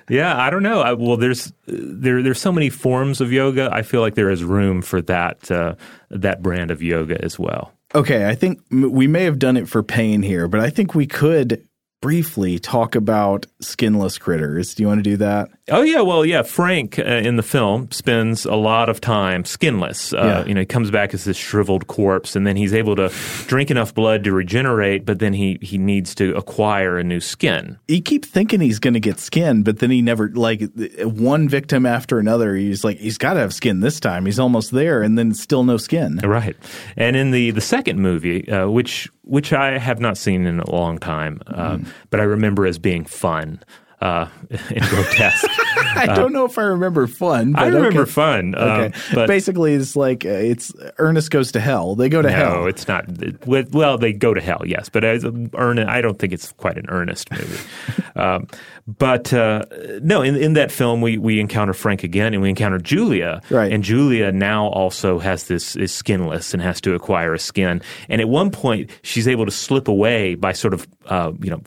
[SPEAKER 5] Yeah, I don't know. I, well, there's there there's so many forms of yoga. I feel like there is room for that uh, that brand of yoga as well.
[SPEAKER 2] Okay, I think we may have done it for pain here, but I think we could briefly talk about skinless critters. Do you want to do that?
[SPEAKER 5] Oh yeah, well yeah. Frank uh, in the film spends a lot of time skinless. Uh, yeah. You know, he comes back as this shriveled corpse, and then he's able to drink enough blood to regenerate, but then he he needs to acquire a new skin.
[SPEAKER 2] He keeps thinking he's going to get skin, but then he never like one victim after another. He's like he's got to have skin this time. He's almost there, and then still no skin.
[SPEAKER 5] Right. And in the the second movie, uh, which which I have not seen in a long time, mm. But I remember as being fun. uh, and grotesque.
[SPEAKER 2] I don't know if I remember fun. But
[SPEAKER 5] I remember
[SPEAKER 2] okay.
[SPEAKER 5] fun. Um, but
[SPEAKER 2] basically, it's like uh, it's Ernest goes to hell. They go to
[SPEAKER 5] no,
[SPEAKER 2] hell.
[SPEAKER 5] No, it's not. with- Well, they go to hell, yes, but as earn, I don't think it's quite an Ernest movie. um, but uh, no, in, in that film, we we encounter Frank again, and we encounter Julia,
[SPEAKER 2] Right.
[SPEAKER 5] And Julia now also has this is skinless and has to acquire a skin. And at one point, she's able to slip away by sort of uh, you know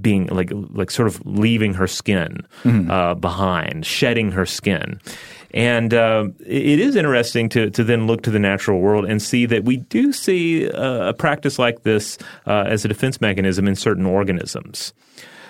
[SPEAKER 5] being like like sort of leaving her skin uh, behind, shedding her skin. And uh, it is interesting to, to then look to the natural world and see that we do see uh, a practice like this uh, as a defense mechanism in certain organisms.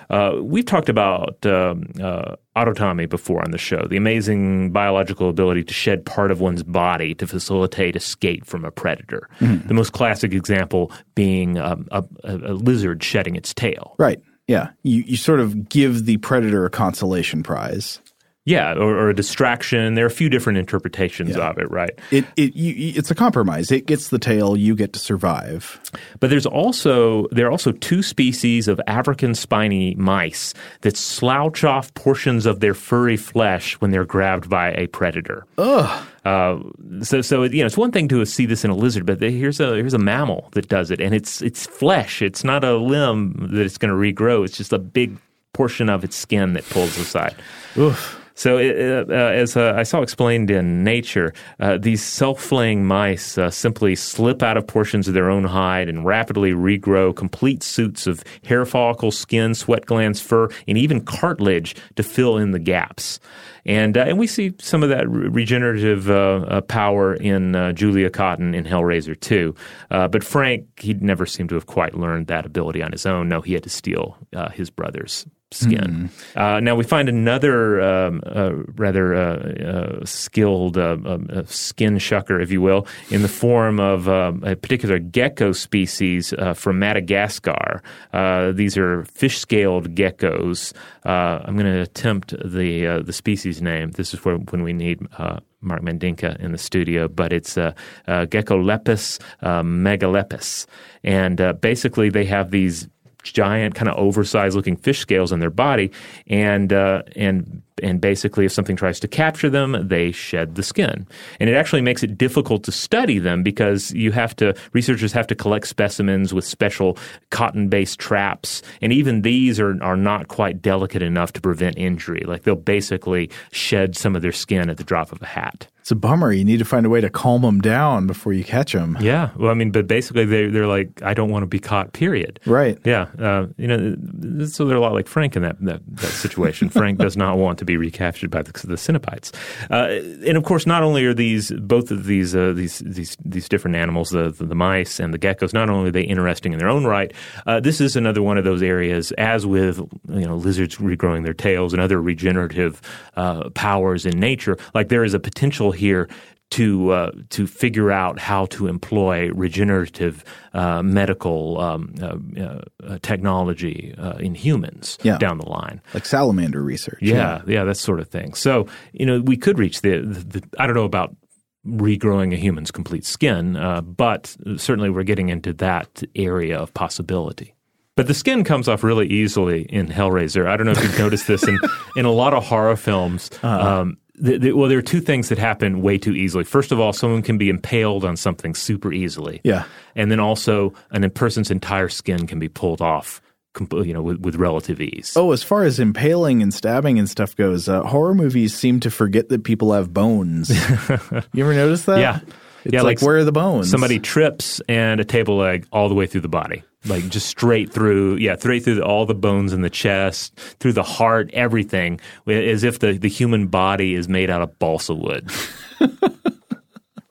[SPEAKER 5] Uh, we've talked about um, uh, autotomy before on the show, the amazing biological ability to shed part of one's body to facilitate escape from a predator. The most classic example being um, a, a, a lizard shedding its tail.
[SPEAKER 2] right. Yeah. You you sort of give the predator a consolation prize.
[SPEAKER 5] Yeah, or, or a distraction. There are a few different interpretations of it, right?
[SPEAKER 2] It it you- it's a compromise. It gets the tail. You get to survive.
[SPEAKER 5] But there's also there are also two species of African spiny mice that slouch off portions of their furry flesh when they're grabbed by a predator. Ugh. Uh, so so you know it's one thing to see this in a lizard, but here's a here's a mammal that does it, and it's it's flesh. It's not a limb that it's going to regrow. It's just a big portion of its skin that pulls aside. So, uh, uh, as uh, I saw explained in Nature, uh, these self-flaying mice uh, simply slip out of portions of their own hide and rapidly regrow complete suits of hair follicles, skin, sweat glands, fur, and even cartilage to fill in the gaps. And uh, and we see some of that re- regenerative uh, power in Julia Cotton in Hellraiser 2. Uh, but Frank, he never seemed to have quite learned that ability on his own. No, he had to steal his brother's skin. Uh, now we find another um, uh, rather uh, uh, skilled uh, um, uh, skin shucker, if you will, in the form of um, a particular gecko species uh, from Madagascar. Uh, these are fish-scaled geckos. Uh, I'm going to attempt the uh, the species name. This is where when we need. Uh, Mark Mendinka in the studio, but it's uh, uh, Geckolepis uh, megalepis. And uh, basically, they have these giant, kind of oversized looking fish scales on their body, and uh, and and basically, if something tries to capture them, they shed the skin, and it actually makes it difficult to study them because you have to researchers have to collect specimens with special cotton-based traps, and even these are are not quite delicate enough to prevent injury. Like they'll basically shed some of their skin at the drop of a hat.
[SPEAKER 2] It's a bummer. You need to find a way to calm them down before you catch them.
[SPEAKER 5] Yeah, well, I mean, but basically, they they're like, I don't want to be caught. Period.
[SPEAKER 2] Right.
[SPEAKER 5] Yeah, uh, you know, so they're a lot like Frank in that that, that situation. Frank does not want to be recaptured by the, the Cenobites, uh, and of course, not only are these both of these uh, these these these different animals, the, the mice and the geckos, not only are they interesting in their own right, uh, this is another one of those areas, as with you know lizards regrowing their tails and other regenerative uh, powers in nature. Like there is a potential here to uh, to figure out how to employ regenerative uh, medical um, uh, uh, technology uh, in humans
[SPEAKER 2] Yeah.
[SPEAKER 5] down the line.
[SPEAKER 2] Like salamander research.
[SPEAKER 5] Yeah, yeah, that sort of thing. So you know, we could reach the, the, the I don't know about regrowing a human's complete skin, uh, but certainly we're getting into that area of possibility. But the skin comes off really easily in Hellraiser. I don't know if you've noticed this in, in a lot of horror films. Um, th- th- well, there are two things that happen way too easily. First of all, someone can be impaled on something super easily.
[SPEAKER 2] Yeah.
[SPEAKER 5] And then also, an, a person's entire skin can be pulled off, you know, with, with relative ease.
[SPEAKER 2] Oh, as far as impaling and stabbing and stuff goes, uh, horror movies seem to forget that people have bones. you ever notice that?
[SPEAKER 5] Yeah.
[SPEAKER 2] It's
[SPEAKER 5] Yeah,
[SPEAKER 2] like,
[SPEAKER 5] like
[SPEAKER 2] where are the bones?
[SPEAKER 5] Somebody trips and a table leg all the way through the body, like just straight through. Yeah, straight through all the bones in the chest, through the heart, everything, as if the, the human body is made out of balsa wood.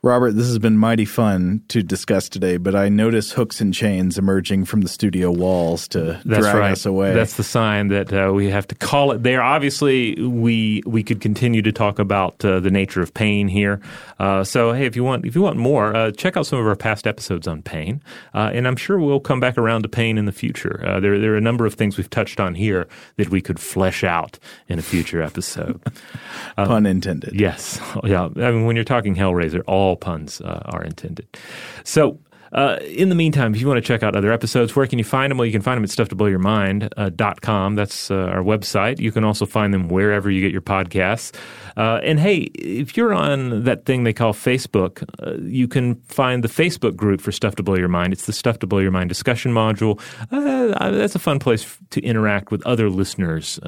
[SPEAKER 2] Robert, this has been mighty fun to discuss today, but I notice hooks and chains emerging from the studio walls to
[SPEAKER 5] That's
[SPEAKER 2] drag
[SPEAKER 5] right.
[SPEAKER 2] us away.
[SPEAKER 5] That's the sign that uh, we have to call it there. Obviously, we we could continue to talk about uh, the nature of pain here. Uh, so, hey, if you want if you want more, uh, check out some of our past episodes on pain, uh, and I'm sure we'll come back around to pain in the future. Uh, there there are a number of things we've touched on here that we could flesh out in a future episode.
[SPEAKER 2] Pun intended.
[SPEAKER 5] Yes. Yeah. I mean, when you're talking Hellraiser, all puns uh, are intended. So, Uh, in the meantime, if you want to check out other episodes, where can you find them? Well, you can find them at stufftoblowyourmind.com. Uh, That's uh, our website. You can also find them wherever you get your podcasts. Uh, and hey, if you're on that thing they call Facebook, uh, you can find the Facebook group for Stuff to Blow Your Mind. It's the Stuff to Blow Your Mind discussion module. Uh, that's a fun place to interact with other listeners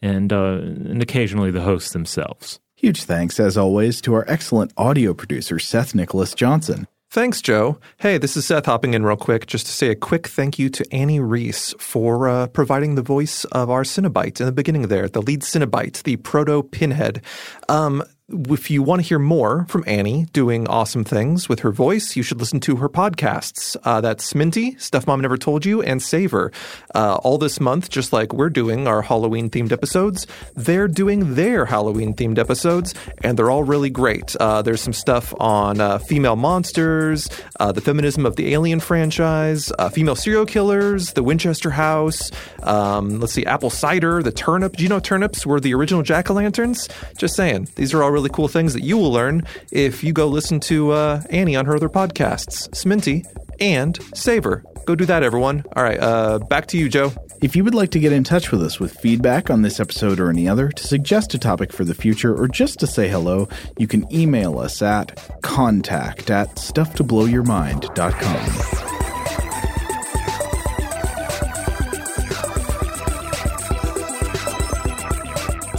[SPEAKER 5] and, and occasionally the hosts themselves.
[SPEAKER 2] Huge thanks, as always, to our excellent audio producer, Seth Nicholas Johnson.
[SPEAKER 7] Thanks, Joe. Hey, this is Seth hopping in real quick just to say a quick thank you to Annie Reese for uh, providing the voice of our Cenobite in the beginning there, the lead Cenobite, the proto pinhead. Um, if you want to hear more from Annie doing awesome things with her voice, you should listen to her podcasts. Uh, that's Sminty, Stuff Mom Never Told You, and Savor. Uh, all this month, just like we're doing our Halloween themed episodes, they're doing their Halloween themed episodes, and they're all really great. Uh, there's some stuff on uh, female monsters, uh, the feminism of the Alien franchise, uh, female serial killers, the Winchester House. Um, let's see, apple cider, the turnip. Do you know turnips were the original jack o' lanterns? Just saying, these are all really cool things that you will learn if you go listen to uh, Annie on her other podcasts, Sminty and Savor. Go do that, everyone. All right, uh, back to you, Joe.
[SPEAKER 2] If you would like to get in touch with us with feedback on this episode or any other, to suggest a topic for the future, or just to say hello, you can email us at contact at stufftoblowyourmind.com.